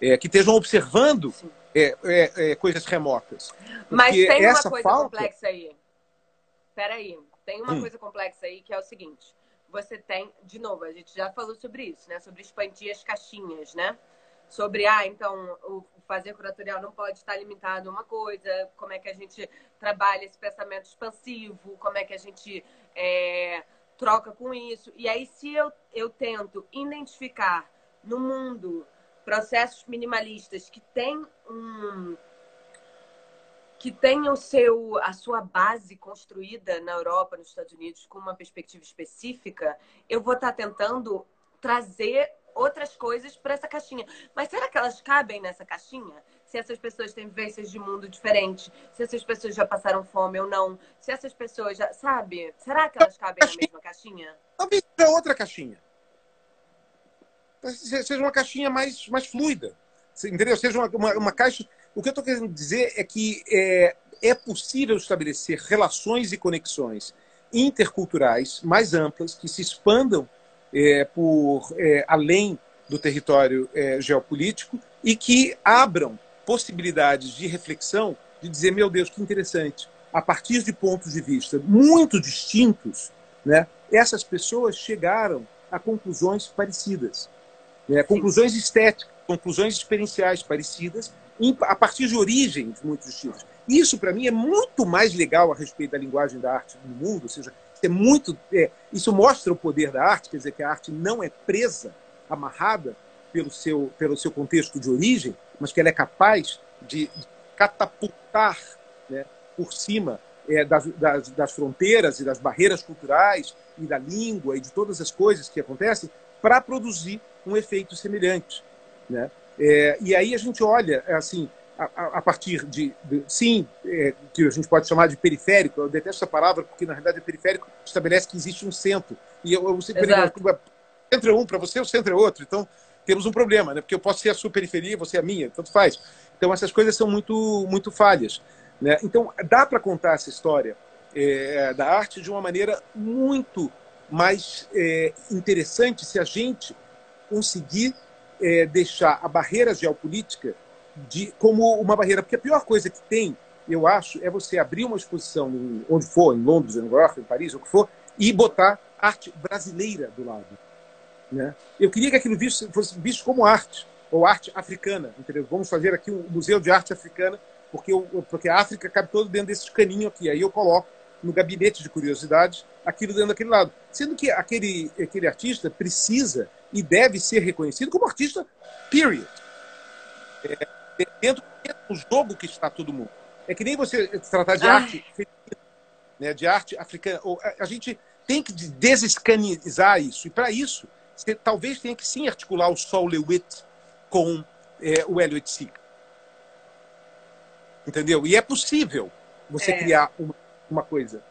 é, que estejam observando é, é, coisas remotas. Mas tem uma coisa falta... complexa aí. Peraí, tem uma hum. coisa complexa aí que é o seguinte você tem, de novo, a gente já falou sobre isso, né? Sobre expandir as caixinhas, né? Sobre, ah, então, o fazer curatorial não pode estar limitado a uma coisa, como é que a gente trabalha esse pensamento expansivo, como é que a gente é, troca com isso. E aí, se eu, eu tento identificar no mundo processos minimalistas que têm um que tenha o seu, a sua base construída na Europa, nos Estados Unidos, com uma perspectiva específica, eu vou estar tentando trazer outras coisas para essa caixinha. Mas será que elas cabem nessa caixinha? Se essas pessoas têm vivências de mundo diferentes, se essas pessoas já passaram fome ou não, se essas pessoas já. Sabe? Será que elas cabem na mesma caixinha? Talvez seja outra caixinha. Seja uma caixinha mais, mais fluida. Entendeu? Seja uma, uma, uma caixa o que eu estou querendo dizer é que é, é possível estabelecer relações e conexões interculturais mais amplas que se expandam é, por é, além do território é, geopolítico e que abram possibilidades de reflexão de dizer meu Deus que interessante a partir de pontos de vista muito distintos né essas pessoas chegaram a conclusões parecidas né, conclusões estéticas conclusões experienciais parecidas a partir de origens muito distintas. Isso, para mim, é muito mais legal a respeito da linguagem da arte no mundo, ou seja, é muito, é, isso mostra o poder da arte, quer dizer que a arte não é presa, amarrada pelo seu, pelo seu contexto de origem, mas que ela é capaz de catapultar né, por cima é, das, das, das fronteiras e das barreiras culturais e da língua e de todas as coisas que acontecem para produzir um efeito semelhante. Né? É, e aí a gente olha, assim, a, a partir de, de sim, é, que a gente pode chamar de periférico, eu detesto essa palavra porque na verdade o periférico estabelece que existe um centro. E eu, eu sempre centro é um, para você o centro é outro. Então temos um problema, né? porque eu posso ser a sua periferia, você é a minha, tanto faz. Então essas coisas são muito, muito falhas. Né? Então dá para contar essa história é, da arte de uma maneira muito mais é, interessante se a gente conseguir é, deixar a barreira geopolítica de, como uma barreira. Porque a pior coisa que tem, eu acho, é você abrir uma exposição em, onde for, em Londres, em Nova York, em Paris, o que for, e botar arte brasileira do lado. Né? Eu queria que aquilo visto, fosse visto como arte, ou arte africana. Entendeu? Vamos fazer aqui um museu de arte africana, porque, eu, porque a África cabe todo dentro desse caninho aqui. Aí eu coloco no gabinete de curiosidades aquilo dentro daquele lado. Sendo que aquele, aquele artista precisa e deve ser reconhecido como artista, period. É, dentro, do jogo que está todo mundo. É que nem você tratar de Ai. arte né, de arte africana. A, a gente tem que desescanizar isso. E para isso, você talvez tenha que sim articular o Sol Lewitt com é, o Elliot Sick. Entendeu? E é possível. você é. criar uma, uma coisa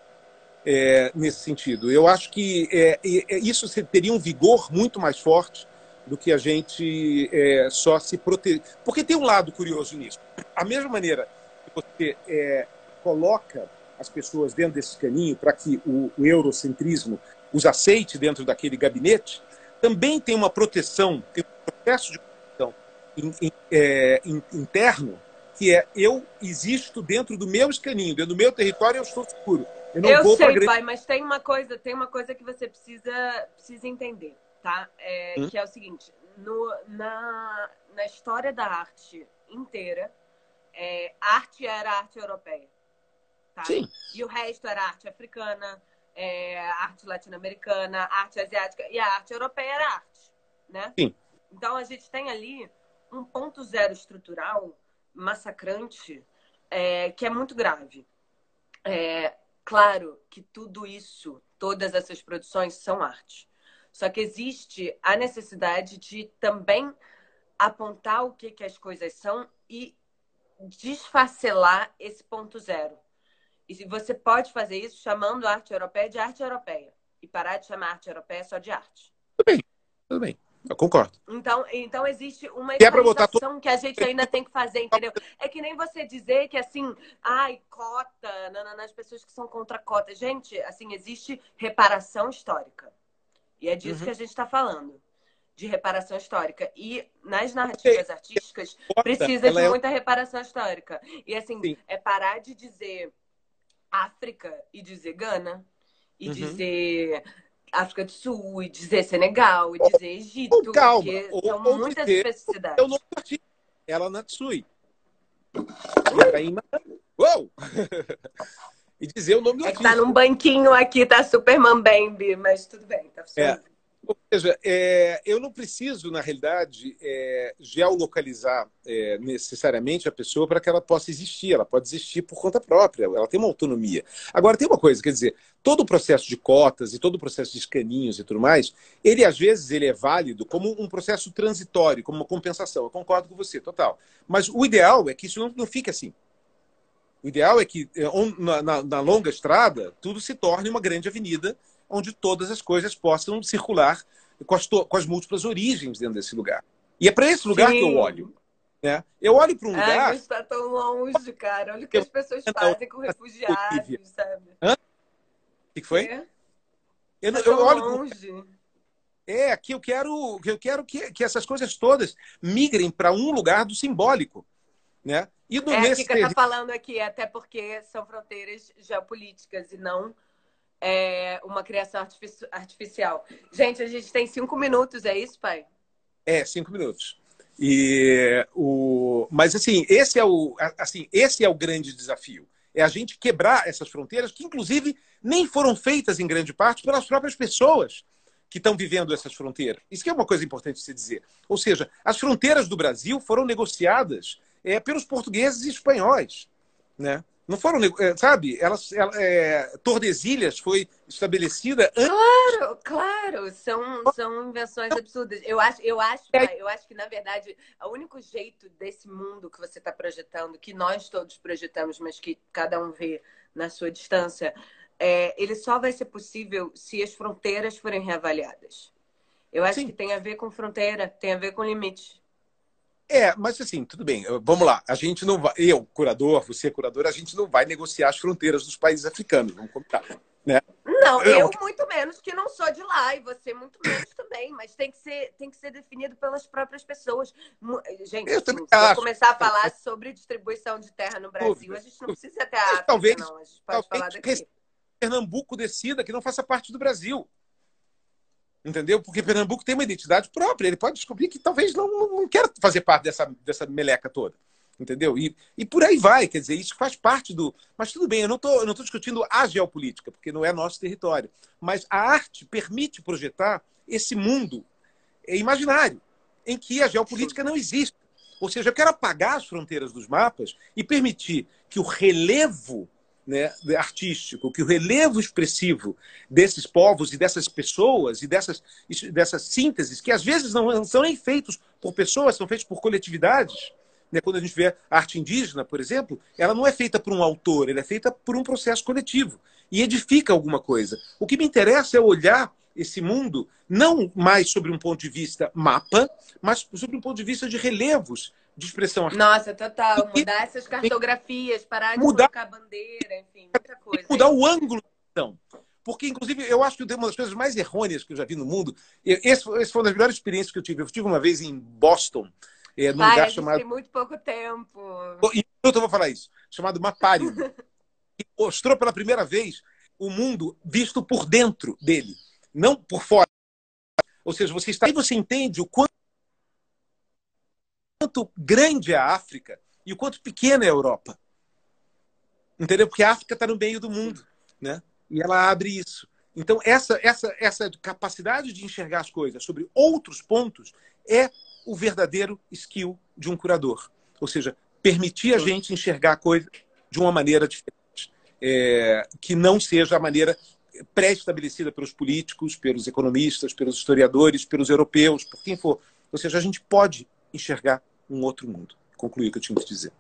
é, nesse sentido. Eu acho que é, é, isso teria um vigor muito mais forte do que a gente é, só se proteger. Porque tem um lado curioso nisso. A mesma maneira que você é, coloca as pessoas dentro desse caminho para que o, o, eurocentrismo os aceite dentro daquele gabinete, também tem uma proteção, tem um processo de proteção in, in, é, in, interno, que é eu existo dentro do meu escaninho, dentro do meu território, eu estou seguro. Eu, eu sei, grande... pai, mas tem uma coisa, tem uma coisa que você precisa, precisa entender, tá? É, hum? Que é o seguinte: no, na, na história da arte inteira, é, arte era arte europeia. Tá? Sim. E o resto era arte africana, é, arte latino-americana, arte asiática, e a arte europeia era arte. Né? Sim. Então a gente tem ali um ponto zero estrutural massacrante é, que é muito grave. É, claro que tudo isso, todas essas produções são arte. Só que existe a necessidade de também apontar o que, que as coisas são e desfacelar esse ponto zero. E você pode fazer isso chamando a arte europeia de arte europeia e parar de chamar arte europeia só de arte. Tudo bem, tudo bem. Eu concordo. Então, então existe uma explicação que a gente ainda tem que fazer, entendeu? É que nem você dizer que assim, ai, cota, nas pessoas que são contra cota. Gente, assim, existe reparação histórica. E é disso uhum. que a gente está falando. De reparação histórica. E nas narrativas artísticas precisa de é muita reparação histórica. E assim, Sim. é parar de dizer África e dizer Gana. E uhum. dizer África do Sul, e dizer Senegal, e dizer Egito. Ou, calma, porque ou, são ou muitas dizer, especificidades. Eu não ela Natsui. Uou! *laughs* e dizer o nome do É que tá num banquinho aqui, tá super mambembe, mas tudo bem, tá funcionando. É. Ou seja, é, eu não preciso, na realidade, é, geolocalizar é, necessariamente a pessoa para que ela possa existir. Ela pode existir por conta própria, ela tem uma autonomia. Agora, tem uma coisa, quer dizer, todo o processo de cotas e todo o processo de escaninhos e tudo mais, ele, às vezes, ele é válido como um processo transitório, como uma compensação. Eu concordo com você, total. Mas o ideal é que isso não, não fique assim. O ideal é que, é, na, na, na longa estrada, tudo se torne uma grande avenida onde todas as coisas possam circular com as, com as múltiplas origens dentro desse lugar. E é para esse lugar Sim. que eu olho. Né? Eu olho para um Ai, lugar. Mas está tão longe, cara. Olha o que as pessoas fazem com refugiados, sabe? Hã? O que foi? É. Eu, tá eu olho longe. É, que eu quero, que eu quero que, que essas coisas todas migrem para um lugar do simbólico, né? E no, é, nesse... que está falando aqui, até porque são fronteiras geopolíticas e não é, uma criação artificial. Gente, a gente tem cinco minutos, é isso, pai? É, cinco minutos. E o, mas assim, esse é o, assim, esse é o grande desafio. É a gente quebrar essas fronteiras que, inclusive, nem foram feitas em grande parte pelas próprias pessoas que estão vivendo essas fronteiras. Isso que é uma coisa importante de se dizer. Ou seja, as fronteiras do Brasil foram negociadas é, pelos portugueses e espanhóis, né? Não foram, é, sabe? Elas, ela, é, Tordesilhas foi estabelecida antes. Claro, claro, são, são invenções absurdas. Eu acho, eu acho, eu acho que na verdade o único jeito desse mundo que você está projetando, que nós todos projetamos, mas que cada um vê na sua distância, é, ele só vai ser possível se as fronteiras forem reavaliadas. Eu acho Sim. que tem a ver com fronteira, tem a ver com limite. É, mas assim, tudo bem. Vamos lá. A gente não vai. Eu, curador, você, curador, a gente não vai negociar as fronteiras dos países africanos. Vamos combinar. Né? Não, eu muito menos, que não sou de lá, e você muito menos também, mas tem que ser, tem que ser definido pelas próprias pessoas. Gente, se eu começar a falar sobre distribuição de terra no Brasil, a gente não precisa ter a África, talvez, não. A gente pode falar daqui. Pernambuco decida que não faça parte do Brasil. Entendeu? Porque Pernambuco tem uma identidade própria. Ele pode descobrir que talvez não, não quer fazer parte dessa, dessa meleca toda. Entendeu? E, e por aí vai. Quer dizer, isso faz parte do. Mas tudo bem, eu não estou discutindo a geopolítica, porque não é nosso território. Mas a arte permite projetar esse mundo imaginário, em que a geopolítica não existe. Ou seja, eu quero apagar as fronteiras dos mapas e permitir que o relevo né, artístico, que o relevo expressivo desses povos e dessas pessoas e dessas, dessas sínteses, que às vezes não são nem feitos por pessoas, são feitos por coletividades, Né? Quando a gente vê a arte indígena, por exemplo, ela não é feita por um autor, ela é feita por um processo coletivo e edifica alguma coisa. O que me interessa é olhar esse mundo não mais sobre um ponto de vista mapa, mas sobre um ponto de vista de relevos de expressão artística. Nossa, total. Mudar essas cartografias, parar de mudar, colocar bandeira, enfim, muita coisa. Mudar o ângulo, então. Porque, inclusive, eu acho que uma das coisas mais errôneas que eu já vi no mundo. Esse, esse foi uma das melhores experiências que eu tive. Eu tive uma vez em Boston, é, num Pai, lugar chamado. Tem muito pouco tempo. Eu vou falar isso, chamado Mapari. que *laughs* mostrou pela primeira vez o mundo visto por dentro dele, não por fora. Ou seja, você está aí você entende o quanto grande é a África e o quanto pequena é a Europa. Entendeu? Porque a África está no meio do mundo, né? E ela abre isso. Então, essa, essa, essa capacidade de enxergar as coisas sobre outros pontos é o verdadeiro skill de um curador. Ou seja, permitir a gente enxergar a coisa de uma maneira diferente, é, que não seja a maneira pré-estabelecida pelos políticos, pelos economistas, pelos historiadores, pelos europeus, por quem for. Ou seja, a gente pode enxergar um outro mundo. Concluí o que eu tinha que dizer.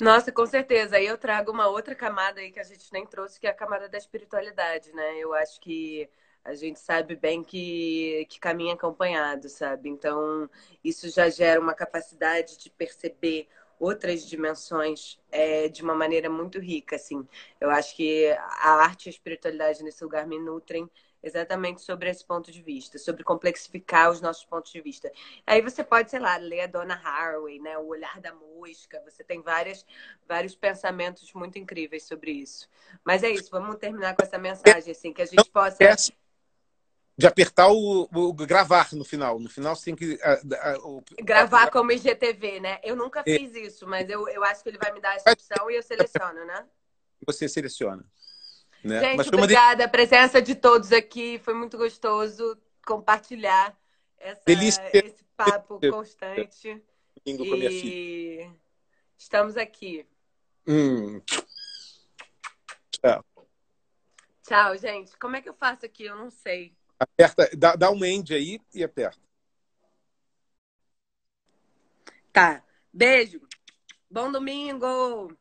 Nossa, com certeza. Aí eu trago uma outra camada aí que a gente nem trouxe, que é a camada da espiritualidade, né? Eu acho que a gente sabe bem que, que caminha acompanhado, sabe? Então, isso já gera uma capacidade de perceber outras dimensões é, de uma maneira muito rica, assim. Eu acho que a arte e a espiritualidade nesse lugar me nutrem exatamente sobre esse ponto de vista, sobre complexificar os nossos pontos de vista. Aí você pode, sei lá, ler a Donna Haraway, né, O Olhar da Mosca, você tem várias, vários pensamentos muito incríveis sobre isso. Mas é isso, vamos terminar com essa mensagem, assim, que a gente possa... De apertar o, o gravar no final. No final você tem que. A, a, o... Gravar como IGTV, né? Eu nunca é. fiz isso, mas eu, eu acho que ele vai me dar essa opção e eu seleciono, né? Você seleciona. Né? Gente, Mas obrigada. De... A presença de todos aqui. Foi muito gostoso compartilhar essa, esse papo constante. Domingo com a minha filha. Estamos aqui. Hum. Tchau. Tchau, gente. Como é que eu faço aqui? Eu não sei. Aperta, dá, dá um end aí e aperta. Tá. Beijo. Bom domingo.